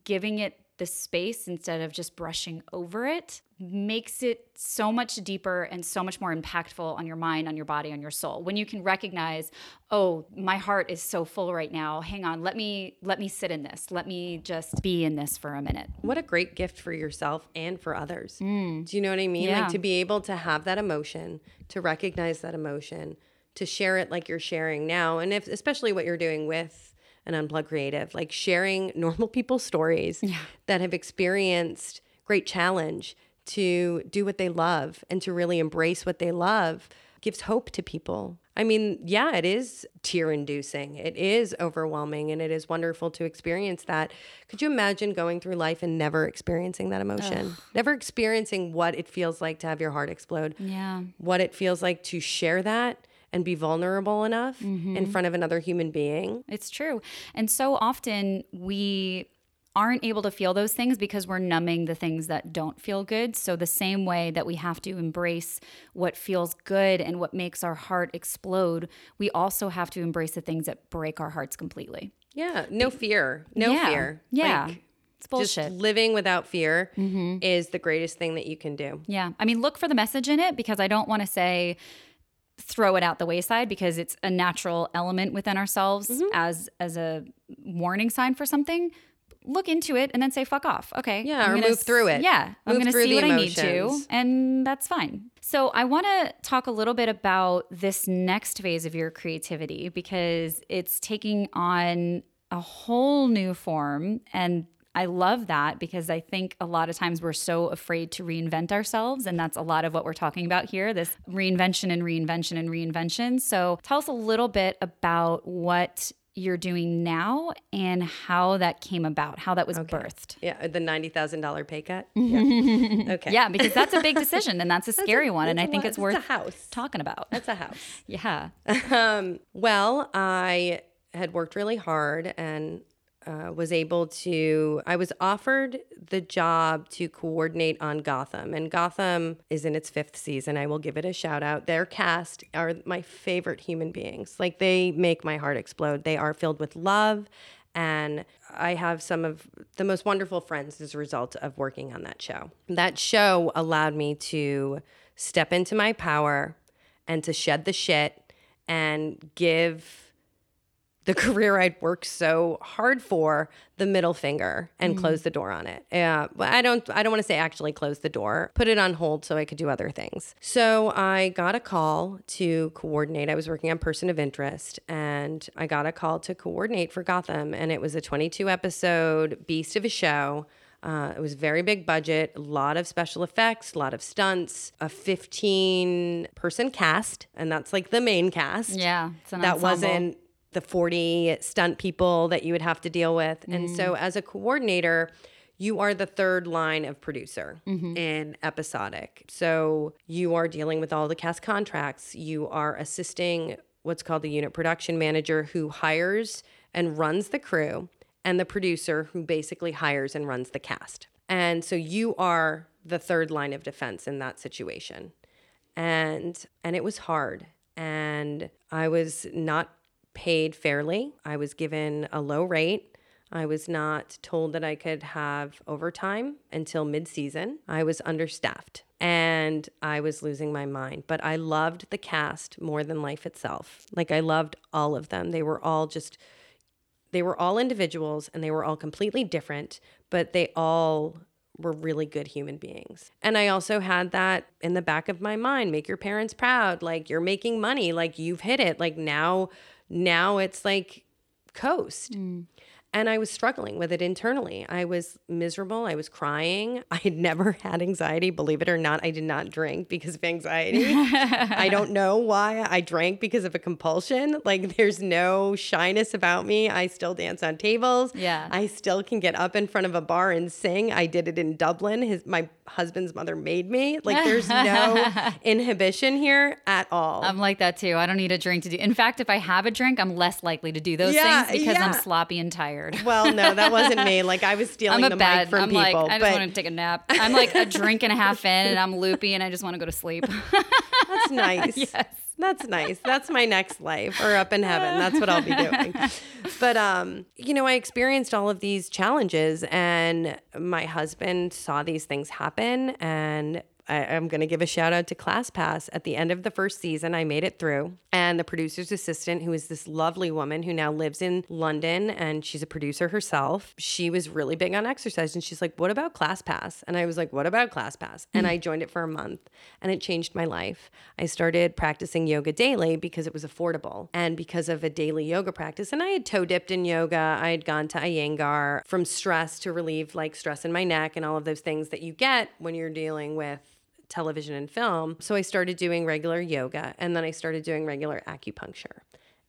giving it the space instead of just brushing over it makes it so much deeper and so much more impactful on your mind, on your body, on your soul. When you can recognize, "Oh, my heart is so full right now. Hang on, let me let me sit in this. Let me just be in this for a minute." What a great gift for yourself and for others. Mm. Do you know what I mean? Yeah. Like to be able to have that emotion, to recognize that emotion, to share it like you're sharing now, and if especially what you're doing with and Unplugged Creative, like sharing normal people's stories yeah. that have experienced great challenge to do what they love and to really embrace what they love gives hope to people. I mean, yeah, it is tear inducing. It is overwhelming and it is wonderful to experience that. Could you imagine going through life and never experiencing that emotion? Ugh. Never experiencing what it feels like to have your heart explode. Yeah. What it feels like to share that and be vulnerable enough mm-hmm. in front of another human being. It's true. And so often we aren't able to feel those things because we're numbing the things that don't feel good. So, the same way that we have to embrace what feels good and what makes our heart explode, we also have to embrace the things that break our hearts completely. Yeah, no fear. No yeah. fear. Yeah. Like, it's bullshit. Just living without fear mm-hmm. is the greatest thing that you can do. Yeah. I mean, look for the message in it because I don't want to say, throw it out the wayside because it's a natural element within ourselves mm-hmm. as as a warning sign for something look into it and then say fuck off okay yeah I'm or move through it yeah move i'm gonna see what emotions. i need to and that's fine so i want to talk a little bit about this next phase of your creativity because it's taking on a whole new form and I love that because I think a lot of times we're so afraid to reinvent ourselves. And that's a lot of what we're talking about here this reinvention and reinvention and reinvention. So tell us a little bit about what you're doing now and how that came about, how that was okay. birthed. Yeah, the $90,000 pay cut. Yeah. okay. Yeah, because that's a big decision and that's a scary a, one. And I think lot. it's worth a house. talking about. That's a house. yeah. Um, well, I had worked really hard and uh, was able to, I was offered the job to coordinate on Gotham. And Gotham is in its fifth season. I will give it a shout out. Their cast are my favorite human beings. Like they make my heart explode. They are filled with love. And I have some of the most wonderful friends as a result of working on that show. That show allowed me to step into my power and to shed the shit and give the career I'd worked so hard for the middle finger and mm. close the door on it. Yeah, but I don't I don't want to say actually close the door. Put it on hold so I could do other things. So I got a call to coordinate. I was working on Person of Interest and I got a call to coordinate for Gotham and it was a 22 episode beast of a show. Uh, it was very big budget, a lot of special effects, a lot of stunts, a 15 person cast, and that's like the main cast. Yeah, that wasn't the 40 stunt people that you would have to deal with. Mm. And so, mm. as a coordinator, you are the third line of producer mm-hmm. in episodic. So, you are dealing with all the cast contracts, you are assisting what's called the unit production manager who hires and runs the crew and the producer who basically hires and runs the cast. And so you are the third line of defense in that situation. And and it was hard and I was not paid fairly. I was given a low rate. I was not told that I could have overtime until mid season. I was understaffed and I was losing my mind. But I loved the cast more than life itself. Like, I loved all of them. They were all just, they were all individuals and they were all completely different, but they all were really good human beings. And I also had that in the back of my mind make your parents proud. Like, you're making money. Like, you've hit it. Like, now, now it's like coast. Mm. And I was struggling with it internally. I was miserable. I was crying. I had never had anxiety. Believe it or not, I did not drink because of anxiety. I don't know why I drank because of a compulsion. Like, there's no shyness about me. I still dance on tables. Yeah. I still can get up in front of a bar and sing. I did it in Dublin. His, my husband's mother made me. Like, there's no inhibition here at all. I'm like that too. I don't need a drink to do. In fact, if I have a drink, I'm less likely to do those yeah, things because yeah. I'm sloppy and tired tired. Well, no, that wasn't me. Like I was stealing the bad, mic from I'm people. Like, I just want to take a nap. I'm like a drink and a half in, and I'm loopy, and I just want to go to sleep. That's nice. yes. That's nice. That's my next life or up in heaven. That's what I'll be doing. But um, you know, I experienced all of these challenges and my husband saw these things happen and I, am going to give a shout out to ClassPass. At the end of the first season, I made it through. And the producer's assistant, who is this lovely woman who now lives in London and she's a producer herself, she was really big on exercise. And she's like, What about ClassPass? And I was like, What about ClassPass? And mm. I joined it for a month and it changed my life. I started practicing yoga daily because it was affordable and because of a daily yoga practice. And I had toe dipped in yoga. I had gone to Iyengar from stress to relieve like stress in my neck and all of those things that you get when you're dealing with television and film. So I started doing regular yoga and then I started doing regular acupuncture.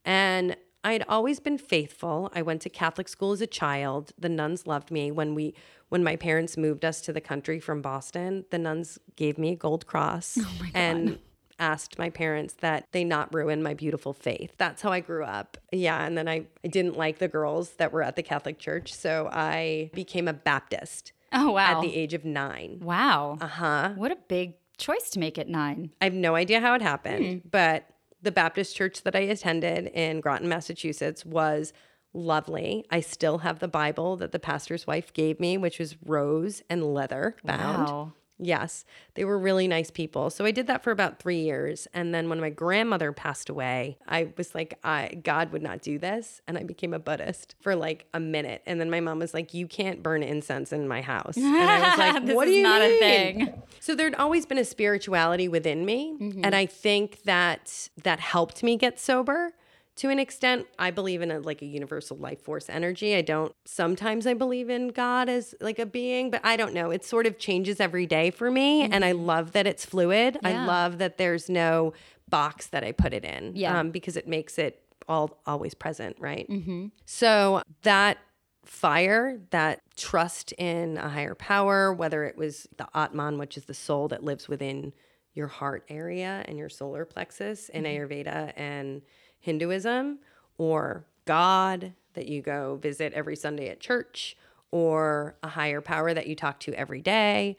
And I had always been faithful. I went to Catholic school as a child. The nuns loved me when we when my parents moved us to the country from Boston. The nuns gave me a gold cross oh and asked my parents that they not ruin my beautiful faith. That's how I grew up. Yeah, and then I, I didn't like the girls that were at the Catholic church, so I became a Baptist. Oh, wow. At the age of nine. Wow. Uh huh. What a big choice to make at nine. I have no idea how it happened, mm. but the Baptist church that I attended in Groton, Massachusetts was lovely. I still have the Bible that the pastor's wife gave me, which was rose and leather bound. Wow. Yes, they were really nice people. So I did that for about three years. And then when my grandmother passed away, I was like, I, God would not do this. And I became a Buddhist for like a minute. And then my mom was like, You can't burn incense in my house. And I was like, What do you not mean? a thing. So there'd always been a spirituality within me. Mm-hmm. And I think that that helped me get sober to an extent i believe in a like a universal life force energy i don't sometimes i believe in god as like a being but i don't know it sort of changes every day for me mm-hmm. and i love that it's fluid yeah. i love that there's no box that i put it in yeah. Um, because it makes it all always present right mm-hmm. so that fire that trust in a higher power whether it was the atman which is the soul that lives within your heart area and your solar plexus in mm-hmm. ayurveda and Hinduism or God that you go visit every Sunday at church or a higher power that you talk to every day,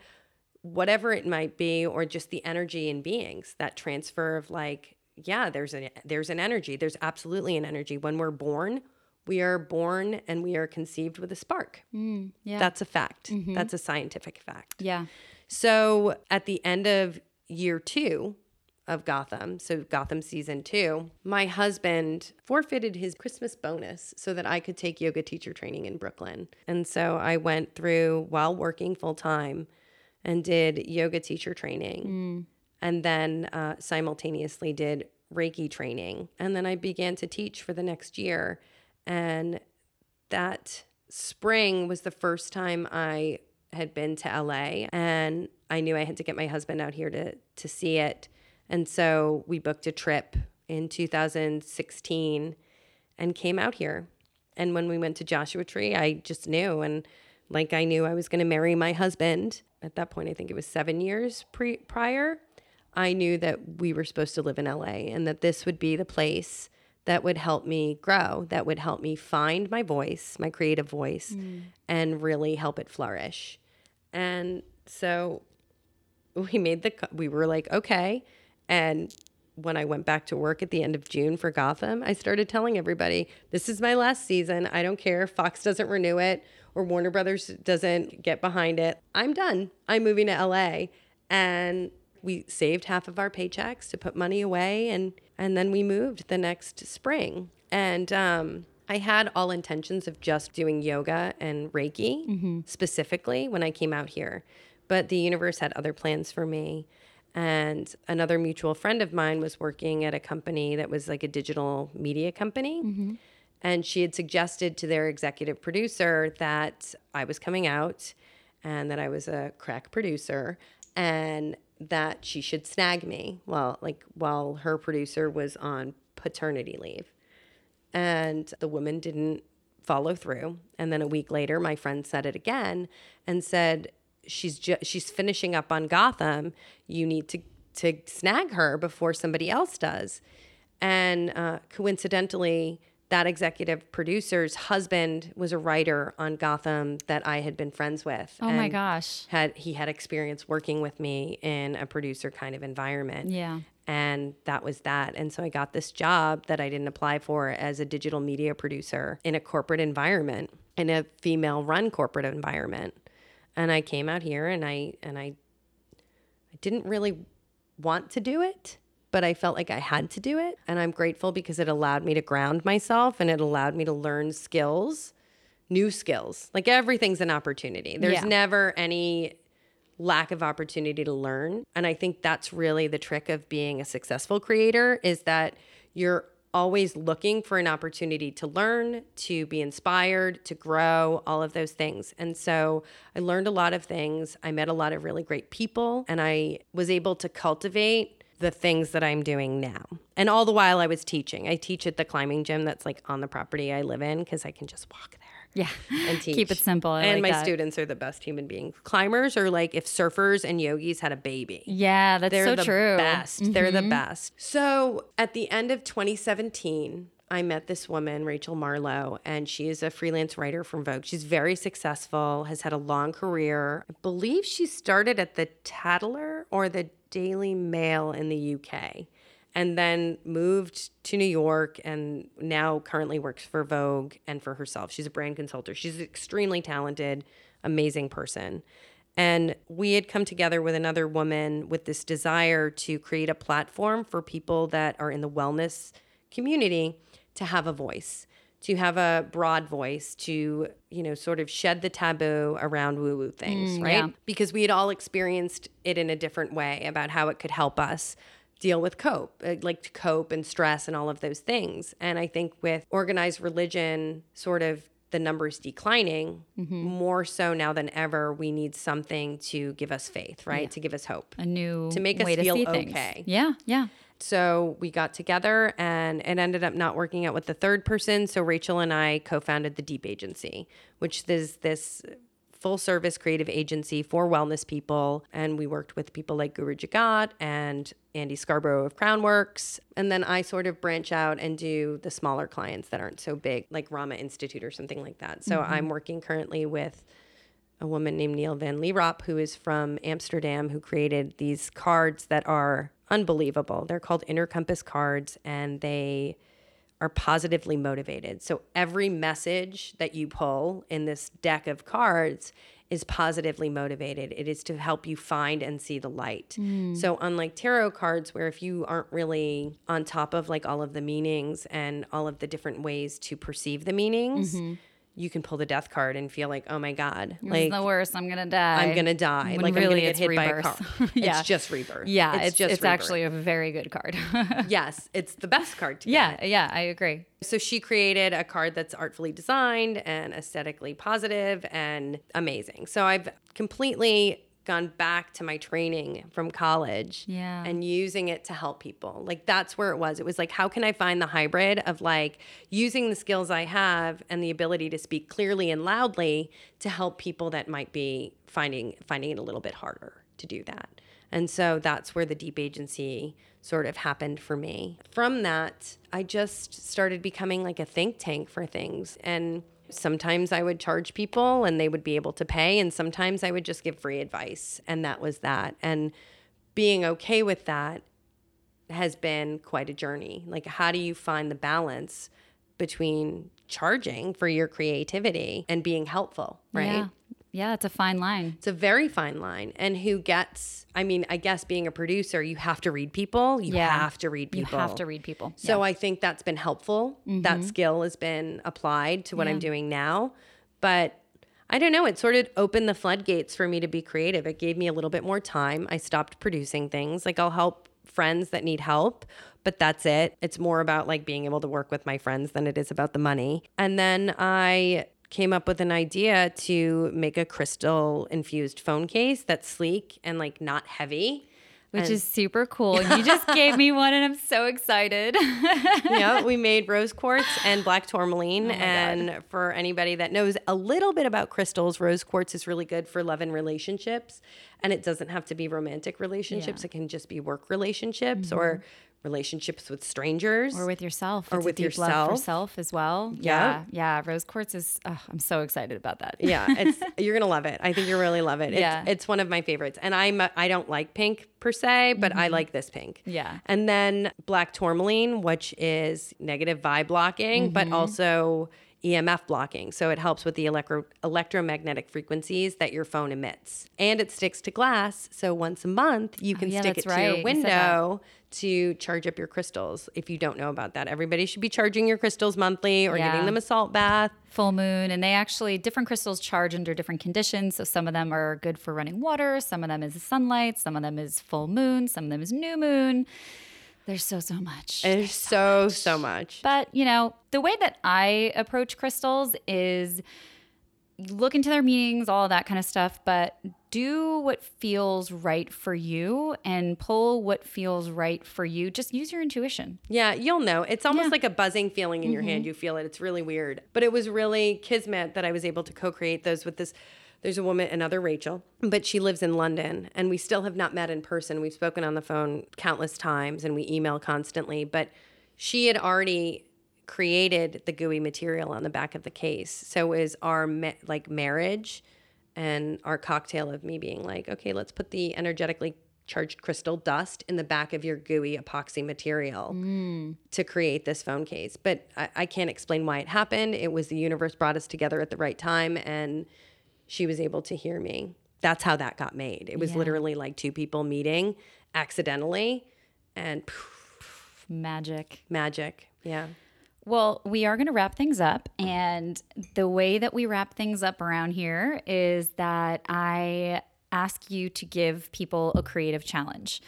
whatever it might be, or just the energy in beings, that transfer of like, yeah, there's an there's an energy. There's absolutely an energy. When we're born, we are born and we are conceived with a spark. Mm, yeah. That's a fact. Mm-hmm. That's a scientific fact. Yeah. So at the end of year two, of Gotham, so Gotham season two, my husband forfeited his Christmas bonus so that I could take yoga teacher training in Brooklyn. And so I went through while working full time and did yoga teacher training. Mm. And then uh, simultaneously did Reiki training. And then I began to teach for the next year. And that spring was the first time I had been to LA. And I knew I had to get my husband out here to, to see it. And so we booked a trip in 2016 and came out here. And when we went to Joshua Tree, I just knew. And like I knew I was going to marry my husband. At that point, I think it was seven years pre- prior. I knew that we were supposed to live in LA and that this would be the place that would help me grow, that would help me find my voice, my creative voice, mm. and really help it flourish. And so we made the, we were like, okay. And when I went back to work at the end of June for Gotham, I started telling everybody, this is my last season. I don't care. If Fox doesn't renew it or Warner Brothers doesn't get behind it. I'm done. I'm moving to LA. And we saved half of our paychecks to put money away and and then we moved the next spring. And um, I had all intentions of just doing yoga and Reiki mm-hmm. specifically when I came out here. But the universe had other plans for me. And another mutual friend of mine was working at a company that was like a digital media company. Mm-hmm. And she had suggested to their executive producer that I was coming out and that I was a crack producer and that she should snag me while like while her producer was on paternity leave. And the woman didn't follow through. And then a week later my friend said it again and said she's just she's finishing up on Gotham. You need to to snag her before somebody else does. And uh, coincidentally, that executive producer's husband was a writer on Gotham that I had been friends with. Oh my gosh. Had he had experience working with me in a producer kind of environment. Yeah. And that was that. And so I got this job that I didn't apply for as a digital media producer in a corporate environment, in a female run corporate environment. And I came out here and I and I I didn't really want to do it but I felt like I had to do it. And I'm grateful because it allowed me to ground myself and it allowed me to learn skills, new skills. Like everything's an opportunity. There's yeah. never any lack of opportunity to learn. And I think that's really the trick of being a successful creator is that you're always looking for an opportunity to learn, to be inspired, to grow, all of those things. And so I learned a lot of things. I met a lot of really great people and I was able to cultivate the things that I'm doing now. And all the while I was teaching. I teach at the climbing gym that's like on the property I live in because I can just walk. Yeah. And teach. Keep it simple. I and like my that. students are the best human beings. Climbers are like if surfers and yogis had a baby. Yeah, that's They're so the true. Best. Mm-hmm. They're the best. So at the end of 2017, I met this woman, Rachel Marlowe, and she is a freelance writer from Vogue. She's very successful, has had a long career. I believe she started at the Tatler or the Daily Mail in the UK and then moved to New York and now currently works for Vogue and for herself. She's a brand consultant. She's an extremely talented, amazing person. And we had come together with another woman with this desire to create a platform for people that are in the wellness community to have a voice to have a broad voice to you know sort of shed the taboo around woo woo things mm, right yeah. because we had all experienced it in a different way about how it could help us deal with cope uh, like to cope and stress and all of those things and i think with organized religion sort of the numbers declining mm-hmm. more so now than ever we need something to give us faith right yeah. to give us hope a new to make us feel okay yeah yeah so we got together and it ended up not working out with the third person. So Rachel and I co founded the Deep Agency, which is this full service creative agency for wellness people. And we worked with people like Guru Jagat and Andy Scarborough of Crownworks. And then I sort of branch out and do the smaller clients that aren't so big, like Rama Institute or something like that. So mm-hmm. I'm working currently with a woman named Neil Van Lierop, who is from Amsterdam, who created these cards that are unbelievable. They're called Inner Compass cards and they are positively motivated. So every message that you pull in this deck of cards is positively motivated. It is to help you find and see the light. Mm. So unlike tarot cards where if you aren't really on top of like all of the meanings and all of the different ways to perceive the meanings, mm-hmm you can pull the death card and feel like, oh my god, it's like the worst. I'm gonna die. I'm gonna die. When like really I'm gonna get hit rebirth. by a car. yeah. It's just rebirth. Yeah, it's, it's just it's actually a very good card. yes, it's the best card. yeah, get. yeah, I agree. So she created a card that's artfully designed and aesthetically positive and amazing. So I've completely gone back to my training from college yeah. and using it to help people. Like that's where it was. It was like, how can I find the hybrid of like using the skills I have and the ability to speak clearly and loudly to help people that might be finding finding it a little bit harder to do that. And so that's where the deep agency sort of happened for me. From that, I just started becoming like a think tank for things. And sometimes I would charge people and they would be able to pay. And sometimes I would just give free advice. And that was that. And being okay with that has been quite a journey. Like, how do you find the balance between charging for your creativity and being helpful, right? Yeah. Yeah, it's a fine line. It's a very fine line. And who gets, I mean, I guess being a producer, you have to read people. You Yeah. have to read people. You have to read people. So I think that's been helpful. That mm-hmm. skill has been applied to what I'm doing now. But I don't know, it sort of opened the floodgates for me to be creative. It gave me a little bit more time. I stopped producing things. Like I'll help friends that need help, but that's it. It's more about like being able to work with my friends than it is about the money. And then I came up with an idea to make a crystal infused phone case that's sleek and like not heavy. which is super cool. You just gave me one and I'm so excited. yeah, we made rose quartz and black Oh tourmaline. and for anybody that knows a little bit about crystals, rose quartz is really good for love and relationships. And it doesn't have to be romantic relationships, Yeah. it can just be work relationships mm-hmm. or relationships with strangers. or with yourself. Or It's with deep love for yourself. self as well. Yeah. Yeah. Yeah. Rose quartz is, oh, I'm so excited about that. yeah, it's you're gonna love it. I think you'll really love it. It's, Yeah. it's one of my favorites, and I'm a, I don't like pink per se, but I like this pink. Mm-hmm. Yeah. and then black tourmaline, which is negative vibe blocking, Mm-hmm. but also EMF blocking. So it helps with the electro electromagnetic frequencies that your phone emits, and it sticks to glass. So once a month, you oh, can Oh, yeah, stick it to right. your You said that. window to charge up your crystals. If you don't know about that, everybody should be charging your crystals monthly or Yeah. giving them a salt bath. Full moon. And they actually, different crystals charge under different conditions. So some of them are good for running water. Some of them is sunlight. Some of them is full moon. Some of them is new moon. There's so, so much. There's so so much. But, you know, the way that I approach crystals is look into their meanings, all that kind of stuff, but do what feels right for you and pull what feels right for you. Just use your intuition. Yeah, you'll know. It's almost Yeah. Mm-hmm. like a buzzing feeling in your hand. You feel it. It's really weird. But it was really kismet that I was able to co-create those with this. There's a woman, another Rachel, but she lives in London, and we still have not met in person. We've spoken on the phone countless times, and we email constantly. But she had already created the gooey material on the back of the case. So is our ma- like marriage and our cocktail of me being like, okay, let's put the energetically charged crystal dust in the back of your gooey epoxy material hmm. to create this phone case. But I, I can't explain why it happened. It was the universe brought us together at the right time and she was able to hear me. That's how that got made. It was Yeah. literally like two people meeting accidentally and poof, Magic. magic. Yeah. Well, we are going to wrap things up. And the way that we wrap things up around here is that I ask you to give people a creative challenge.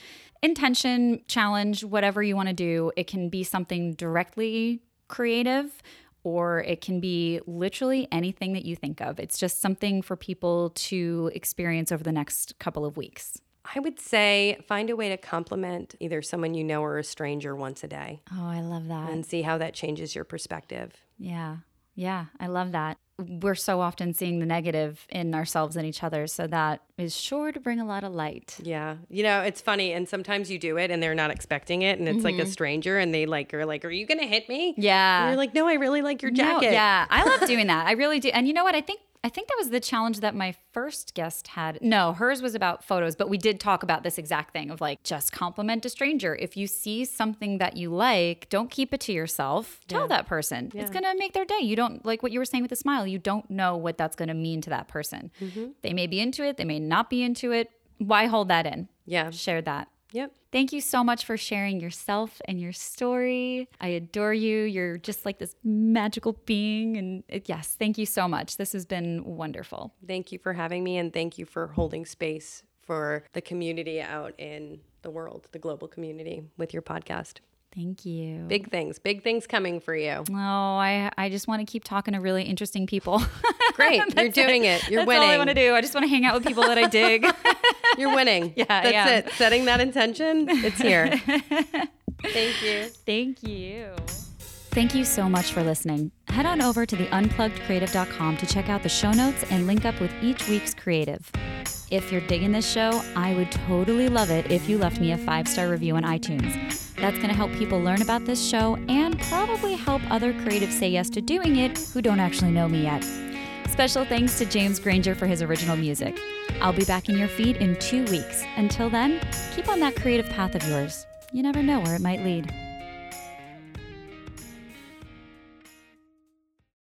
Intention, challenge, whatever you want to do. It can be something directly creative or it can be literally anything that you think of. It's just something for people to experience over the next couple of weeks. I would say find a way to compliment either someone you know or a stranger once a day Oh, I love that. and see how that changes your perspective. Yeah. Yeah. I love that. We're so often seeing the negative in ourselves and each other. So that is sure to bring a lot of light. Yeah. You know, it's funny and sometimes you do it and they're not expecting it and it's like a stranger and they like are like, Are you gonna hit me? Mm-hmm. Yeah. And you're like, No, I really like your No, jacket. yeah. I love doing that. I really do. And you know what? I think I think that was the challenge that my first guest had. No, hers was about photos, but we did talk about this exact thing of like just compliment a stranger. If you see something that you like, don't keep it to yourself. Tell that person. It's going to make their day. You don't like what you were saying with the smile. You don't know what that's going to mean to that person. Mm-hmm. They may be into it, they may not be into it. Why hold that in? Yeah. Share that. Yep. Thank you so much for sharing yourself and your story. I adore you. You're just like this magical being. And uh, yes, thank you so much. This has been wonderful. Thank you for having me and thank you for holding space for the community out in the world, the global community with your podcast. Thank you. Big things, big things coming for you. Oh, I, I just want to keep talking to really interesting people. Great. You're doing it. You're That's winning. all I want to do. I just want to hang out with people that I dig. You're winning. Yeah, That's am. it. Setting that intention, it's here. Thank you. Thank you. Thank you so much for listening. Head on over to the unpluggedcreative.com to check out the show notes and link up with each week's creative. If you're digging this show, I would totally love it if you left me a five star review on iTunes. That's going to help people learn about this show and probably help other creatives say yes to doing it who don't actually know me yet. Special thanks to James Granger for his original music. I'll be back in your feed in two weeks. Until then, keep on that creative path of yours. You never know where it might lead.